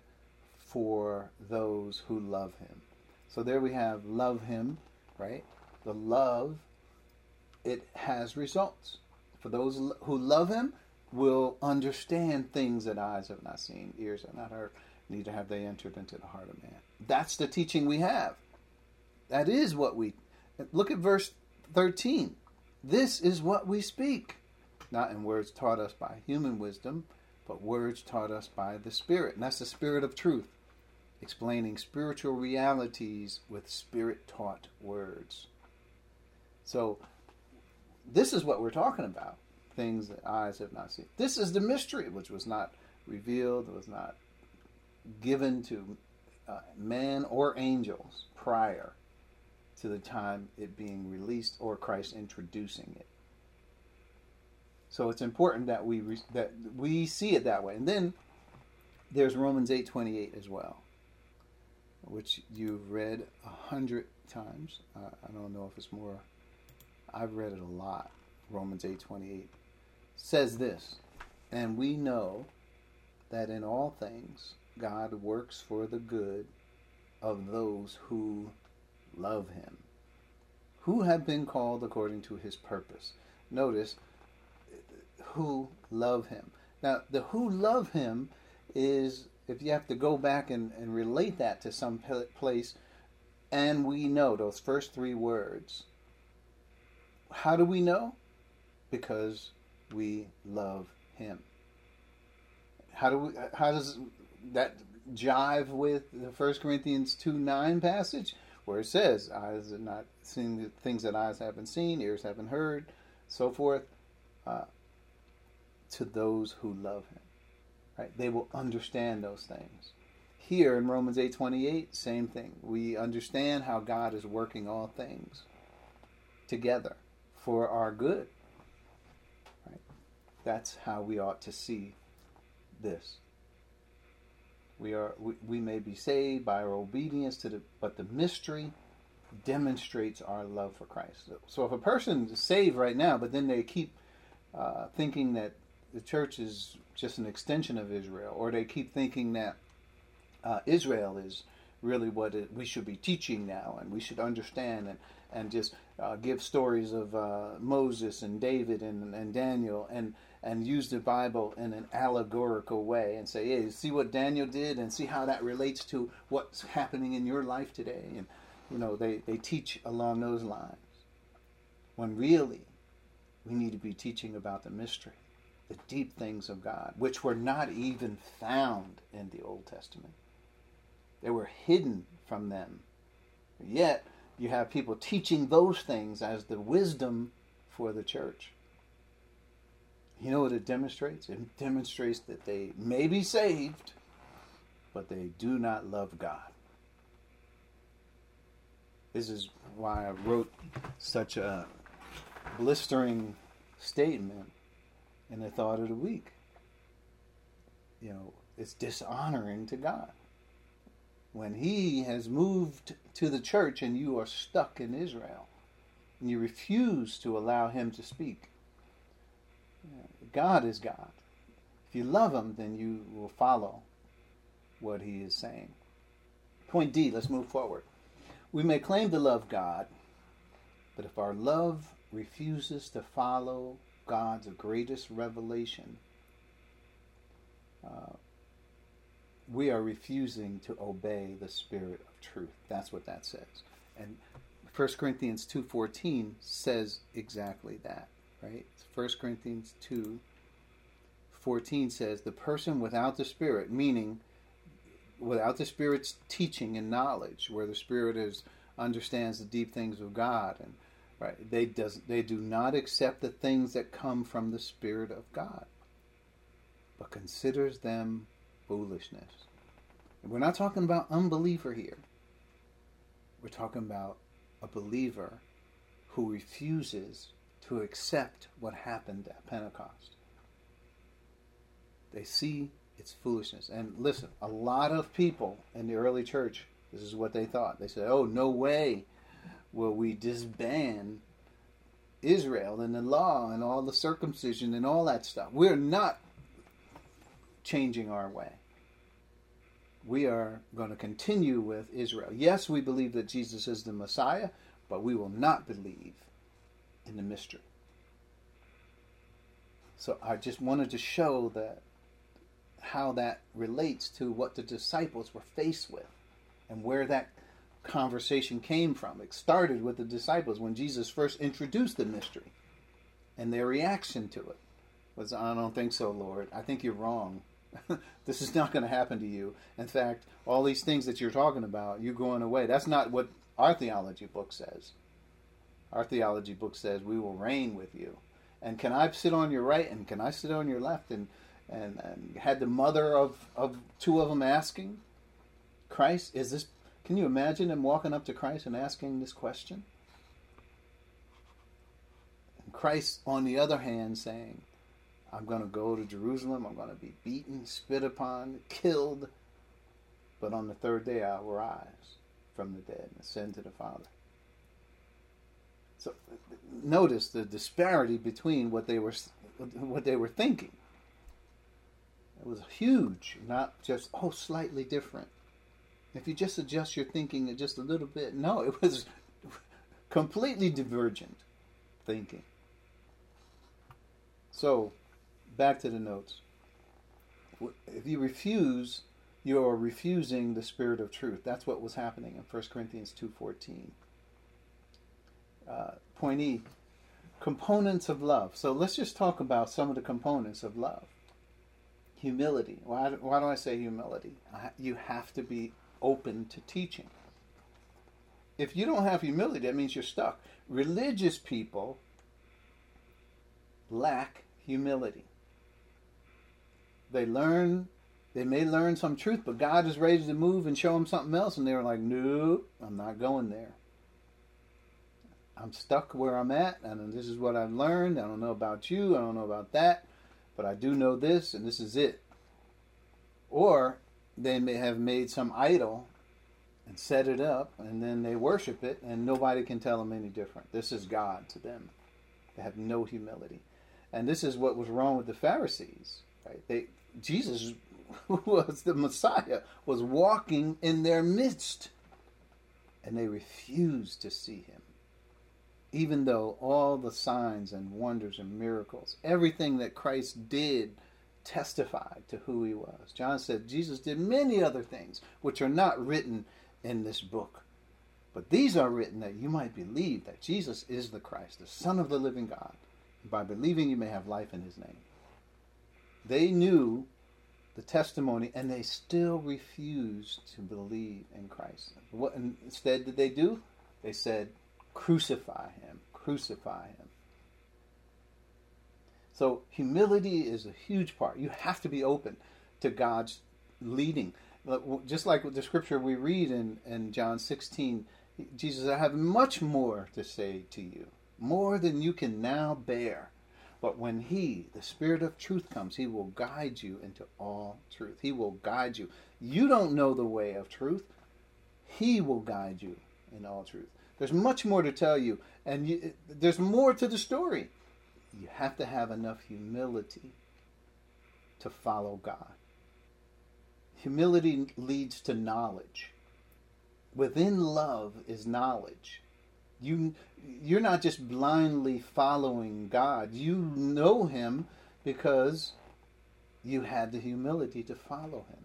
for those who love Him. So there we have love Him, right? The love, it has results. For those who love him, will understand things that eyes have not seen, ears have not heard, neither have they entered into the heart of man. That's the teaching we have. That is what we look at verse 13. This is what we speak, not in words taught us by human wisdom, but words taught us by the Spirit. And that's the Spirit of truth, explaining spiritual realities with Spirit taught words. So, this is what we're talking about things that eyes have not seen. This is the mystery which was not revealed, was not given to uh, man or angels prior to the time it being released or Christ introducing it. So it's important that we re- that we see it that way. And then there's Romans 8:28 as well, which you've read a hundred times. Uh, I don't know if it's more. I've read it a lot. Romans 8:28 says this, and we know that in all things God works for the good of those who love him, who have been called according to his purpose. Notice, who love him. Now, the who love him is, if you have to go back and, and relate that to some place, and we know those first three words. How do we know? Because we love him. How do we, how does that jive with the First Corinthians 2 9 passage? where it says, eyes have not seen the things that eyes haven't seen, ears haven't heard, so forth, uh, to those who love him. Right? They will understand those things. Here in Romans 8:28, same thing. We understand how God is working all things together for our good. Right? That's how we ought to see this. We are we, we may be saved by our obedience to the but the mystery demonstrates our love for Christ. So if a person is saved right now, but then they keep uh, thinking that the church is just an extension of Israel, or they keep thinking that uh, Israel is really what it, we should be teaching now, and we should understand and and just uh, give stories of uh, Moses and David and, and Daniel and and use the Bible in an allegorical way and say, hey, see what Daniel did and see how that relates to what's happening in your life today. And, you know, they, they teach along those lines. When really, we need to be teaching about the mystery, the deep things of God, which were not even found in the Old Testament. They were hidden from them. Yet, you have people teaching those things as the wisdom for the church. You know what it demonstrates? It demonstrates that they may be saved, but they do not love God. This is why I wrote such a blistering statement in the thought of the week. You know, it's dishonoring to God. When He has moved to the church and you are stuck in Israel, and you refuse to allow Him to speak, God is God. If you love Him, then you will follow what He is saying. Point D, let's move forward. We may claim to love God, but if our love refuses to follow God's greatest revelation, uh, we are refusing to obey the spirit of truth. That's what that says. And 1 Corinthians 2:14 says exactly that right? 1 Corinthians 2:14 says, The person without the Spirit, meaning without the Spirit's teaching and knowledge, where the Spirit is understands the deep things of God and right they does they do not accept the things that come from the Spirit of God, but considers them foolishness. We're not talking about unbeliever here. We're talking about a believer who refuses to accept what happened at Pentecost. They see its foolishness. And listen, a lot of people in the early church, this is what they thought. They said, oh, no way will we disband Israel and the law and all the circumcision and all that stuff. We're not changing our way. We are going to continue with Israel. Yes, we believe that Jesus is the Messiah, but we will not believe in the mystery. So I just wanted to show that how that relates to what the disciples were faced with and where that conversation came from. It started with the disciples when Jesus first introduced the mystery and their reaction to it was, I don't think so, Lord. I think you're wrong. this is not going to happen to you. In fact, all these things that you're talking about, you going away. That's not what our theology book says. Our theology book says we will reign with you. And can I sit on your right and can I sit on your left? And and, and had the mother of, of two of them asking, Christ, is this can you imagine him walking up to Christ and asking this question? And Christ, on the other hand, saying, I'm going to go to Jerusalem, I'm going to be beaten, spit upon, killed, but on the third day I'll rise from the dead and ascend to the Father. So notice the disparity between what they were what they were thinking. It was huge, not just oh slightly different. If you just adjust your thinking just a little bit, no, it was completely divergent thinking. So, back to the notes. If you refuse, you are refusing the spirit of truth. That's what was happening in 1 Corinthians 2.14. Uh, point E, components of love. So let's just talk about some of the components of love. Humility. Why, why do I say humility? You have to be open to teaching. If you don't have humility, that means you're stuck. Religious people lack humility. They learn, they may learn some truth, but God is ready to move and show them something else, and they were like, "No, I'm not going there. I'm stuck where I'm at, and this is what I've learned. I don't know about you, I don't know about that, but I do know this, and this is it." Or they may have made some idol and set it up, and then they worship it, and nobody can tell them any different. This is God to them. They have no humility, and this is what was wrong with the Pharisees. Right? They Jesus was the Messiah was walking in their midst, and they refused to see him. Even though all the signs and wonders and miracles, everything that Christ did testified to who he was. John said Jesus did many other things which are not written in this book. But these are written that you might believe that Jesus is the Christ, the Son of the living God. By believing, you may have life in his name. They knew the testimony and they still refused to believe in Christ. What instead did they do? They said, Crucify him, crucify him. So humility is a huge part. You have to be open to God's leading. Just like the scripture we read in, in John 16, Jesus, I have much more to say to you, more than you can now bear. But when He, the Spirit of truth, comes, He will guide you into all truth. He will guide you. You don't know the way of truth, He will guide you in all truth. There's much more to tell you, and you, there's more to the story you have to have enough humility to follow God. Humility leads to knowledge. Within love is knowledge. You you're not just blindly following God. You know him because you had the humility to follow him.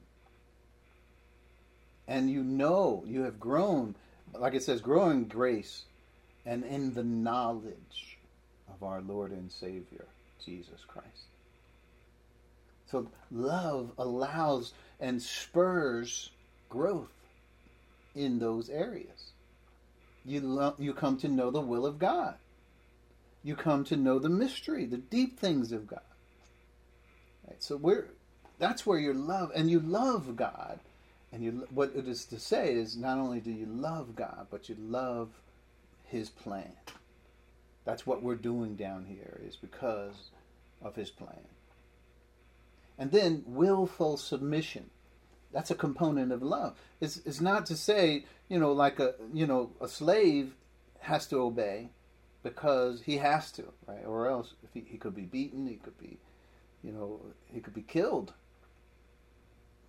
And you know you have grown, like it says, grow in grace and in the knowledge of our Lord and Savior, Jesus Christ. So love allows and spurs growth in those areas. You, lo- you come to know the will of God. You come to know the mystery, the deep things of God. Right? So we're, that's where your love, and you love God. And you, what it is to say is not only do you love God, but you love His plan. That's what we're doing down here, is because of his plan. And then willful submission. That's a component of love. It's, it's not to say, you know, like a you know, a slave has to obey because he has to, right? Or else if he, he could be beaten, he could be, you know, he could be killed.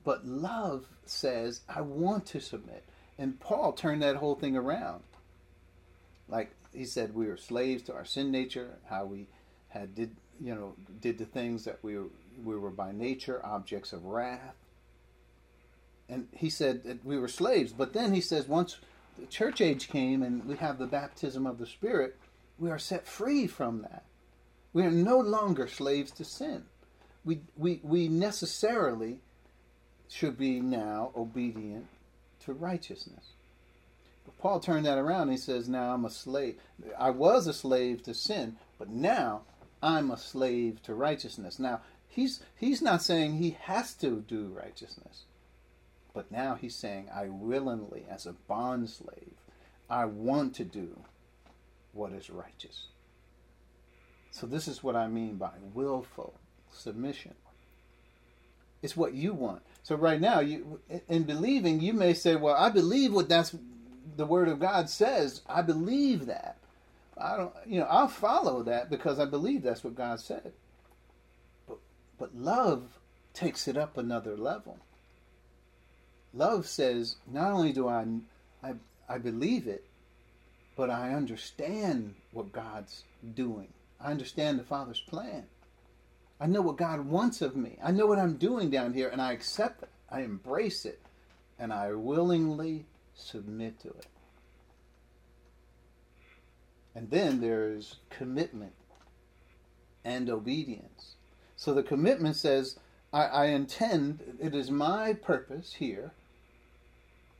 But love says, I want to submit. And Paul turned that whole thing around. Like he said we were slaves to our sin nature, how we had did you know, did the things that we were, we were by nature objects of wrath. And he said that we were slaves. But then he says once the church age came and we have the baptism of the Spirit, we are set free from that. We are no longer slaves to sin. We, we, we necessarily should be now obedient to righteousness. But Paul turned that around he says, Now I'm a slave. I was a slave to sin, but now I'm a slave to righteousness. Now, he's, he's not saying he has to do righteousness. But now he's saying, I willingly, as a bond slave, I want to do what is righteous. So, this is what I mean by willful submission. It's what you want. So, right now, you in believing, you may say, Well, I believe what that's the Word of God says. I believe that. I don't, you know, I'll follow that because I believe that's what God said. But, but love takes it up another level. Love says, not only do I, I, I believe it, but I understand what God's doing. I understand the Father's plan. I know what God wants of me. I know what I'm doing down here, and I accept it. I embrace it, and I willingly submit to it. And then there's commitment and obedience. So the commitment says, I, I intend, it is my purpose here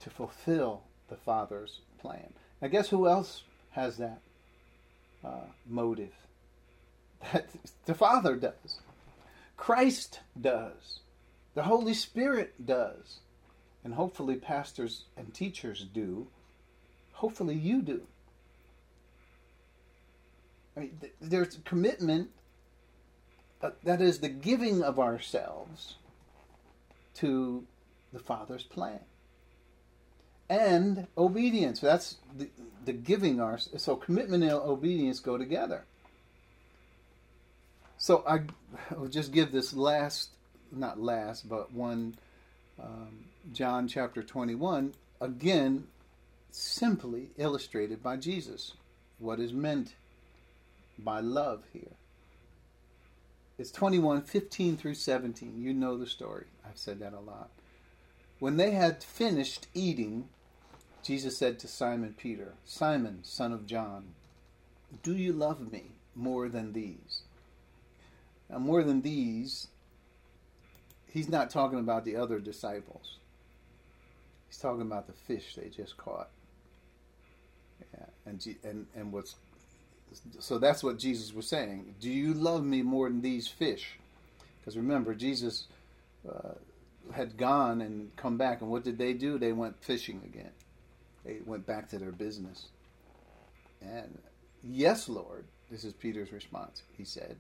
to fulfill the Father's plan. Now, guess who else has that uh, motive? That the Father does. Christ does. The Holy Spirit does. And hopefully, pastors and teachers do. Hopefully, you do. I mean, th- there's commitment, that is the giving of ourselves to the Father's plan. And obedience. That's the, the giving our so commitment and obedience go together. So I will just give this last, not last, but one, um, John chapter 21, again, simply illustrated by Jesus. What is meant by love here. It's 21, 15 through 17. You know the story. I've said that a lot. When they had finished eating, Jesus said to Simon Peter, Simon, son of John, do you love me more than these? Now, more than these, he's not talking about the other disciples. He's talking about the fish they just caught. Yeah, and and and what's so that's what Jesus was saying. Do you love me more than these fish? Because remember, Jesus uh, had gone and come back, and what did they do? They went fishing again. They went back to their business. And yes, Lord, this is Peter's response. He said,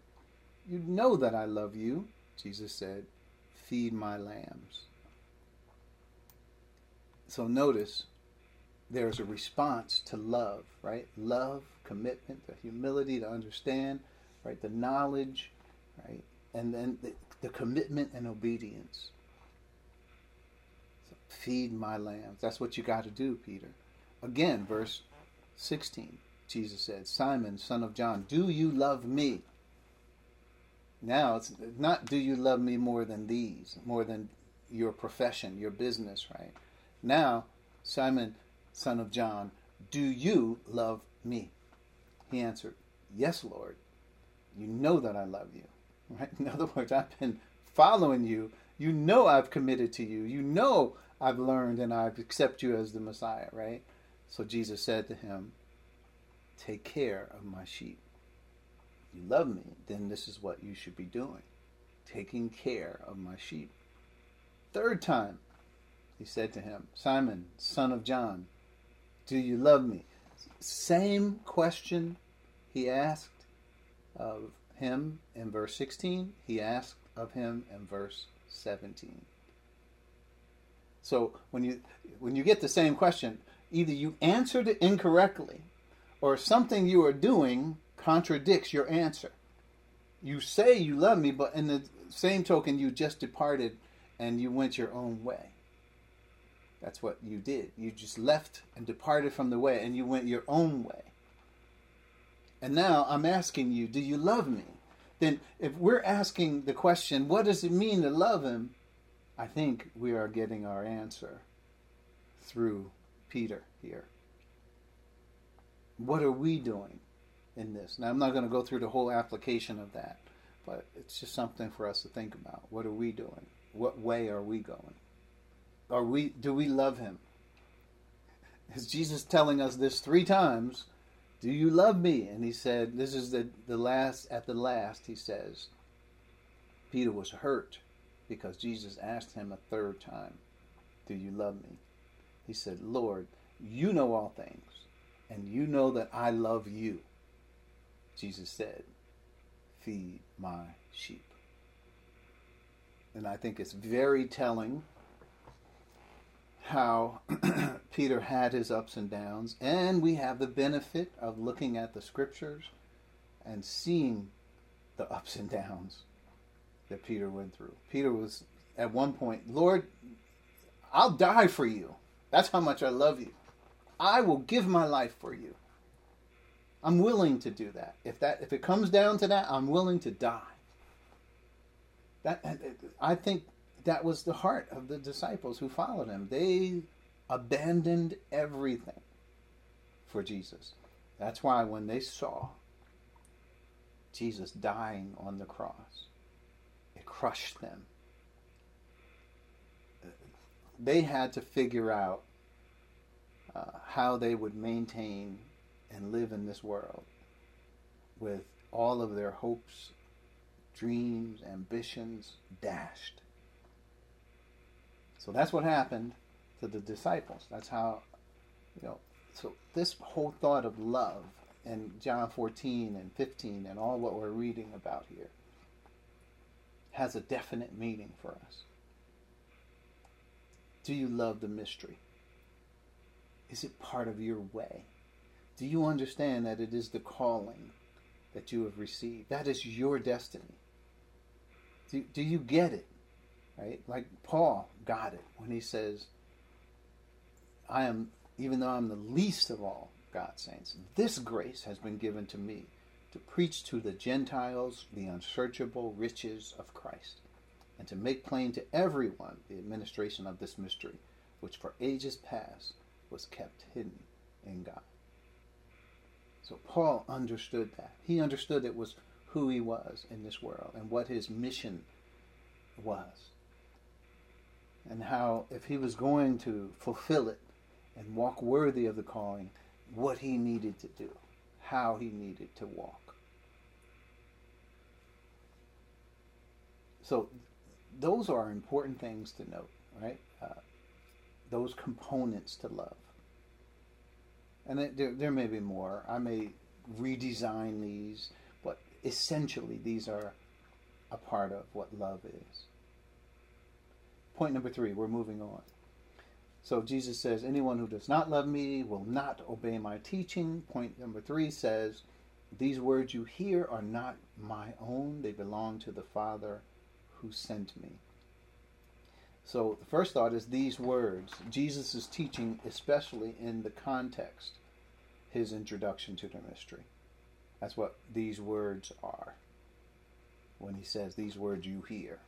You know that I love you. Jesus said, Feed my lambs. So notice there's a response to love, right? Love, commitment, the humility to understand, right? The knowledge, right? And then the, the commitment and obedience. Feed my lambs. That's what you got to do, Peter. Again, verse 16, Jesus said, Simon, son of John, do you love me? Now, it's not do you love me more than these, more than your profession, your business, right? Now, Simon, son of John, do you love me? He answered, Yes, Lord. You know that I love you. Right? In other words, I've been following you. You know I've committed to you. You know I've learned and I've accepted you as the Messiah, right? So Jesus said to him, Take care of my sheep. You love me, then this is what you should be doing taking care of my sheep. Third time, he said to him, Simon, son of John, do you love me? Same question he asked of him in verse 16, he asked of him in verse 17. So when you when you get the same question, either you answered it incorrectly or something you are doing contradicts your answer. You say you love me, but in the same token you just departed and you went your own way. That's what you did. You just left and departed from the way and you went your own way. And now I'm asking you, do you love me? then if we're asking the question, what does it mean to love him? I think we are getting our answer through Peter here. What are we doing in this? Now, I'm not going to go through the whole application of that, but it's just something for us to think about. What are we doing? What way are we going? Are we do we love him? Is Jesus telling us this three times? Do you love me? And he said, This is the, the last, at the last, he says, Peter was hurt because Jesus asked him a third time, Do you love me? He said, Lord, you know all things, and you know that I love you. Jesus said, Feed my sheep. And I think it's very telling how Peter had his ups and downs, and we have the benefit of looking at the scriptures and seeing the ups and downs that Peter went through. Peter was at one point, Lord, I'll die for you. That's how much I love you. I will give my life for you. I'm willing to do that. If that if it comes down to that, I'm willing to die. That I think that was the heart of the disciples who followed him. They abandoned everything for Jesus. That's why when they saw Jesus dying on the cross, it crushed them. They had to figure out uh, how they would maintain and live in this world with all of their hopes, dreams, ambitions dashed. So that's what happened to the disciples. That's how, you know, so this whole thought of love in John 14 and 15 and all what we're reading about here has a definite meaning for us. Do you love the mystery? Is it part of your way? Do you understand that it is the calling that you have received? That is your destiny. Do, do you get it? Right? Like Paul got it when he says, I am, even though I'm the least of all God's saints, this grace has been given to me to preach to the Gentiles the unsearchable riches of Christ, and to make plain to everyone the administration of this mystery, which for ages past was kept hidden in God. So Paul understood that. He understood it was who he was in this world and what his mission was. And how, if he was going to fulfill it and walk worthy of the calling, what he needed to do, how he needed to walk. So, those are important things to note, right? Uh, those components to love. And there, there may be more. I may redesign these, but essentially, these are a part of what love is. Point number three, we're moving on. So Jesus says, Anyone who does not love me will not obey my teaching. Point number three says, These words you hear are not my own, they belong to the Father who sent me. So the first thought is these words. Jesus is teaching, especially in the context, his introduction to the mystery. That's what these words are. When he says, These words you hear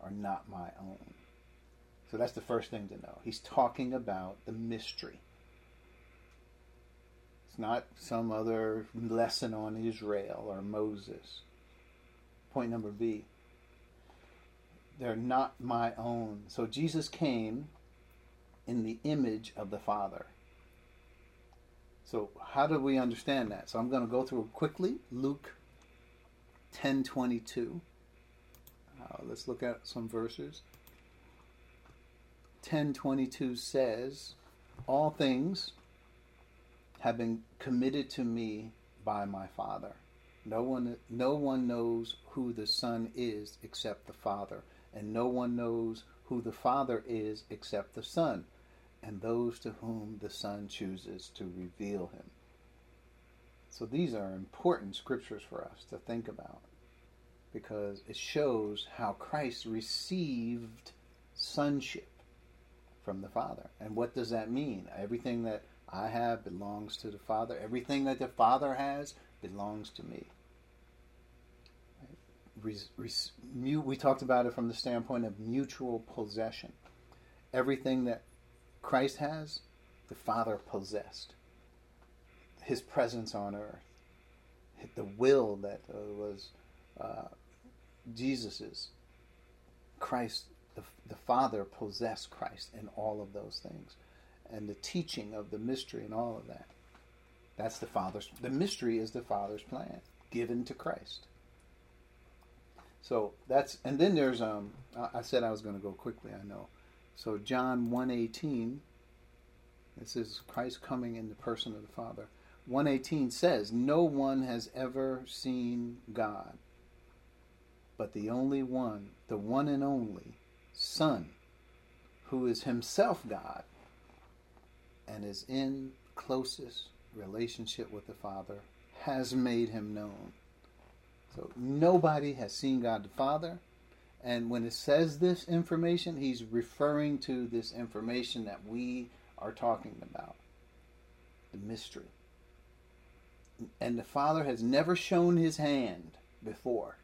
are not my own. So that's the first thing to know. He's talking about the mystery. It's not some other lesson on Israel or Moses. Point number B. They're not my own. So Jesus came in the image of the Father. So how do we understand that? So I'm going to go through quickly. Luke 10:22. Uh, let's look at some verses. 10:22 says, "All things have been committed to me by my Father. No one no one knows who the Son is except the Father, and no one knows who the Father is except the Son, and those to whom the Son chooses to reveal him." So these are important scriptures for us to think about because it shows how Christ received sonship from the Father. And what does that mean? Everything that I have belongs to the Father. Everything that the Father has belongs to me. Res, res, mu, we talked about it from the standpoint of mutual possession. Everything that Christ has, the Father possessed. His presence on earth, the will that uh, was uh, Jesus's. Christ, the, the Father possessed Christ in all of those things, and the teaching of the mystery and all of that. That's the Father's. The mystery is the Father's plan given to Christ. So that's and then there's um I said I was going to go quickly. I know. So John one eighteen. This is Christ coming in the person of the Father. 118 says, No one has ever seen God, but the only one, the one and only Son, who is himself God and is in closest relationship with the Father, has made him known. So nobody has seen God the Father. And when it says this information, he's referring to this information that we are talking about the mystery. And the Father has never shown his hand before.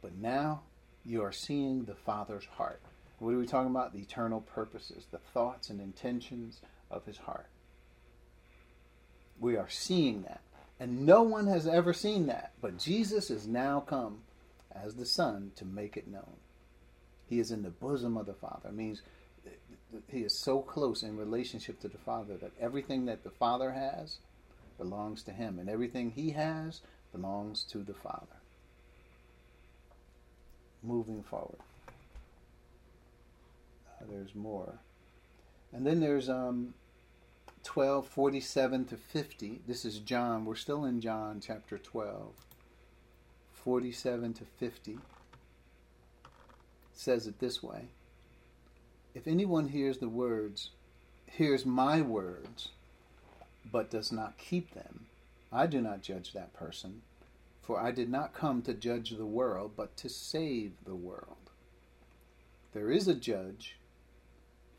But now you are seeing the Father's heart. What are we talking about? The eternal purposes, the thoughts and intentions of his heart. We are seeing that. And no one has ever seen that. But Jesus is now come as the Son to make it known. He is in the bosom of the Father. It means he is so close in relationship to the Father that everything that the Father has belongs to him, and everything he has belongs to the Father. Moving forward. Uh, there's more. And then there's um, 12, 47 to 50. This is John. We're still in John chapter 12. 47 to 50. It says it this way If anyone hears the words, hears my words, but does not keep them, I do not judge that person, for I did not come to judge the world, but to save the world. There is a judge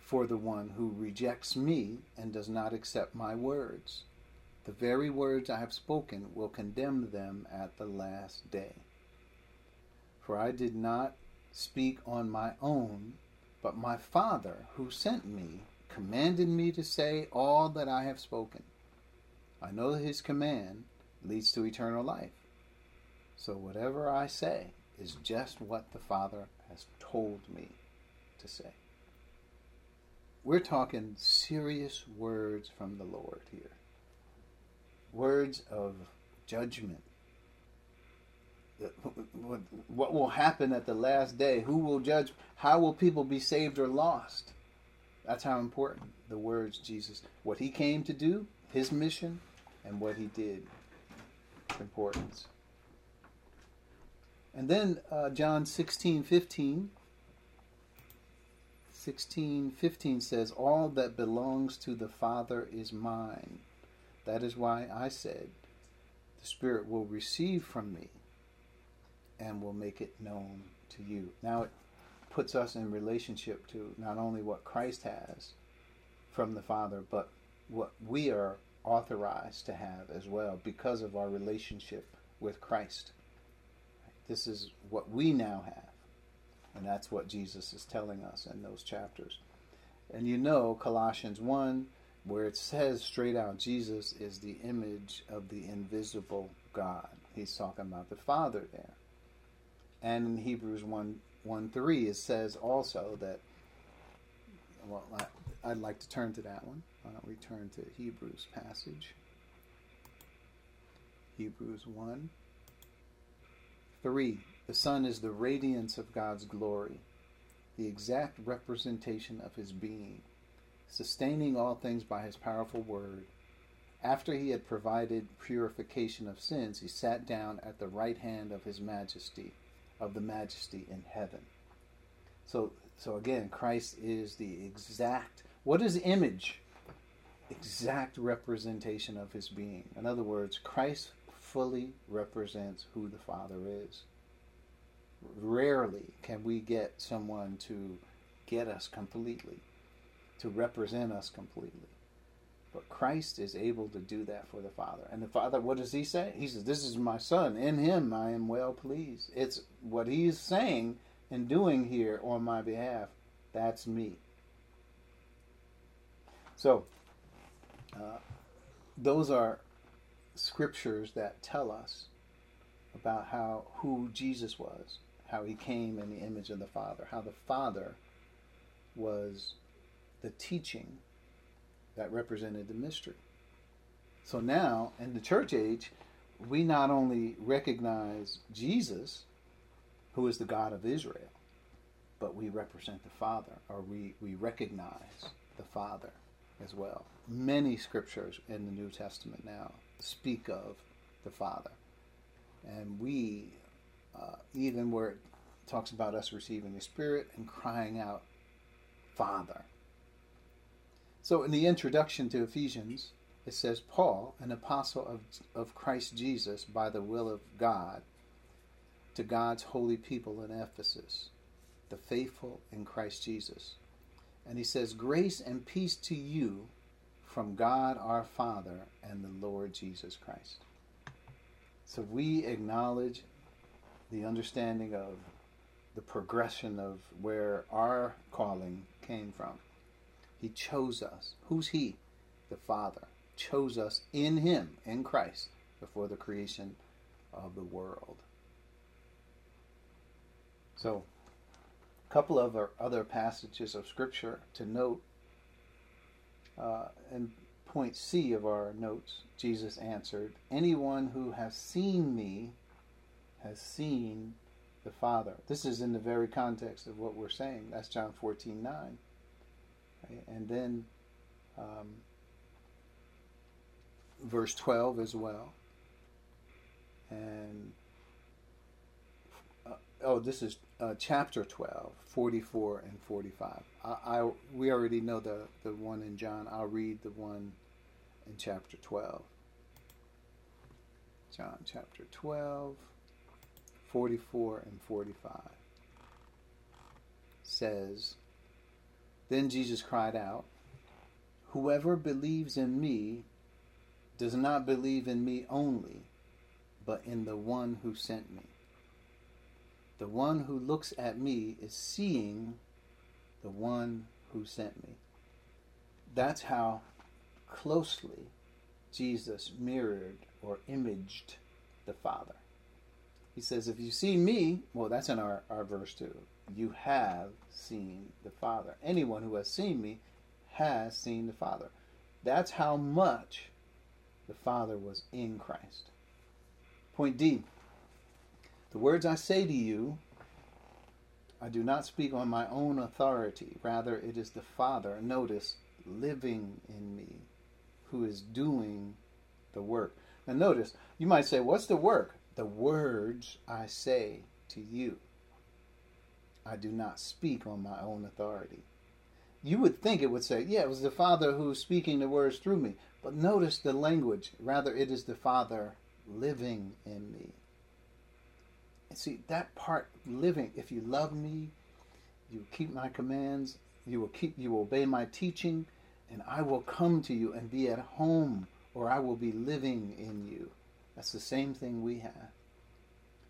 for the one who rejects me and does not accept my words. The very words I have spoken will condemn them at the last day. For I did not speak on my own, but my Father who sent me commanded me to say all that I have spoken. I know that his command leads to eternal life. So whatever I say is just what the Father has told me to say. We're talking serious words from the Lord here. Words of judgment. What will happen at the last day? Who will judge? How will people be saved or lost? That's how important the words Jesus, what he came to do, his mission, and what he did. Importance. And then uh, John 16, 15 16 15 says, All that belongs to the Father is mine. That is why I said, The Spirit will receive from me and will make it known to you. Now it puts us in relationship to not only what Christ has from the Father, but what we are authorized to have as well because of our relationship with Christ. This is what we now have. And that's what Jesus is telling us in those chapters. And you know, Colossians 1, where it says straight out, Jesus is the image of the invisible God. He's talking about the Father there. And in Hebrews 1, 1 3, it says also that, well, I, I'd like to turn to that one. Why don't we turn to Hebrews passage? Hebrews 1 3. The Son is the radiance of God's glory, the exact representation of his being, sustaining all things by his powerful word. After he had provided purification of sins, he sat down at the right hand of his majesty, of the majesty in heaven. So, so again, Christ is the exact. What is image? Exact representation of his being. In other words, Christ fully represents who the Father is rarely can we get someone to get us completely, to represent us completely. But Christ is able to do that for the Father. And the Father, what does he say? He says, This is my Son. In him I am well pleased. It's what he is saying and doing here on my behalf. That's me. So, uh, those are scriptures that tell us about how who Jesus was, how he came in the image of the Father, how the Father was the teaching that represented the mystery. So now, in the church age, we not only recognize Jesus, who is the God of Israel, but we represent the Father, or we, we recognize the Father as well. Many scriptures in the New Testament now speak of the Father. And we, uh, even where it talks about us receiving the Spirit and crying out, Father. So in the introduction to Ephesians, it says, Paul, an apostle of, of Christ Jesus by the will of God, to God's holy people in Ephesus, the faithful in Christ Jesus. And he says, Grace and peace to you from God our Father and the Lord Jesus Christ. So we acknowledge the understanding of the progression of where our calling came from. He chose us. Who's He? The Father. Chose us in Him, in Christ, before the creation of the world. So, a couple of other passages of Scripture to note. Uh, in point C of our notes, Jesus answered, Anyone who has seen me has seen the Father. This is in the very context of what we're saying. That's John 14 9. Right? And then um, verse 12 as well. And uh, oh, this is uh, chapter 12, 44 and 45. I, I, we already know the, the one in John. I'll read the one in chapter 12. John chapter 12, 44 and 45 says, Then Jesus cried out, Whoever believes in me does not believe in me only, but in the one who sent me. The one who looks at me is seeing the one who sent me. That's how closely Jesus mirrored or imaged the Father. He says, If you see me, well, that's in our, our verse too. You have seen the Father. Anyone who has seen me has seen the Father. That's how much the Father was in Christ. Point D The words I say to you, I do not speak on my own authority. Rather, it is the Father, notice, living in me, who is doing the work. Now, notice, you might say, What's the work? The words I say to you. I do not speak on my own authority. You would think it would say, Yeah, it was the Father who is speaking the words through me. But notice the language. Rather, it is the Father living in me. And see, that part, living, if you love me, you keep my commands, you will keep, you obey my teaching, and I will come to you and be at home, or I will be living in you. That's the same thing we have.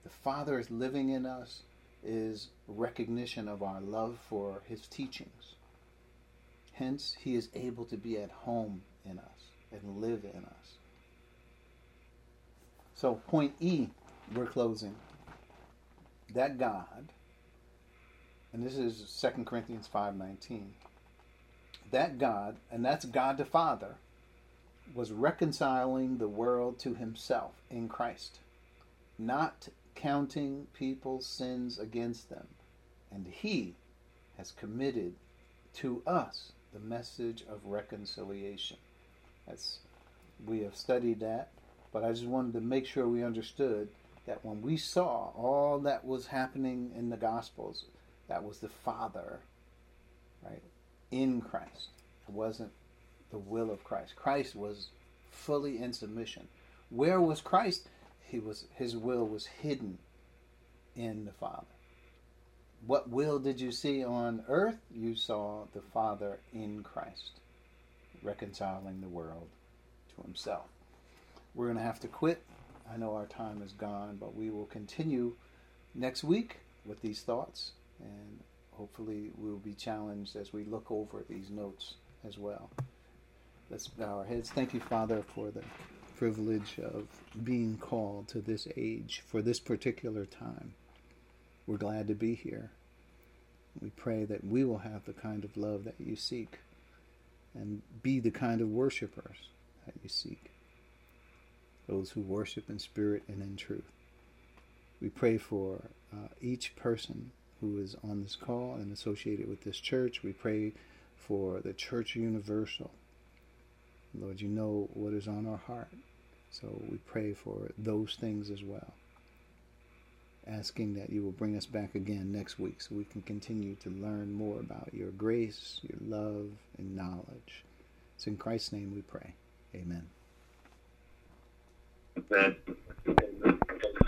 The Father is living in us is recognition of our love for his teachings. Hence, he is able to be at home in us and live in us. So, point E, we're closing. That God, and this is 2 Corinthians 5:19. That God, and that's God the Father, was reconciling the world to himself in Christ, not counting people's sins against them. And he has committed to us the message of reconciliation. That's we have studied that, but I just wanted to make sure we understood that when we saw all that was happening in the gospels, that was the Father, right, in Christ. It wasn't the will of Christ. Christ was fully in submission. Where was Christ? He was his will was hidden in the Father. What will did you see on earth? You saw the Father in Christ. reconciling the world to himself. We're going to have to quit. I know our time is gone, but we will continue next week with these thoughts, and hopefully we'll be challenged as we look over these notes as well. Let's bow our heads. Thank you, Father, for the privilege of being called to this age for this particular time. We're glad to be here. We pray that we will have the kind of love that you seek and be the kind of worshipers that you seek. Those who worship in spirit and in truth. We pray for uh, each person who is on this call and associated with this church. We pray for the Church Universal. Lord, you know what is on our heart. So we pray for those things as well. Asking that you will bring us back again next week so we can continue to learn more about your grace, your love, and knowledge. It's in Christ's name we pray. Amen. Amen.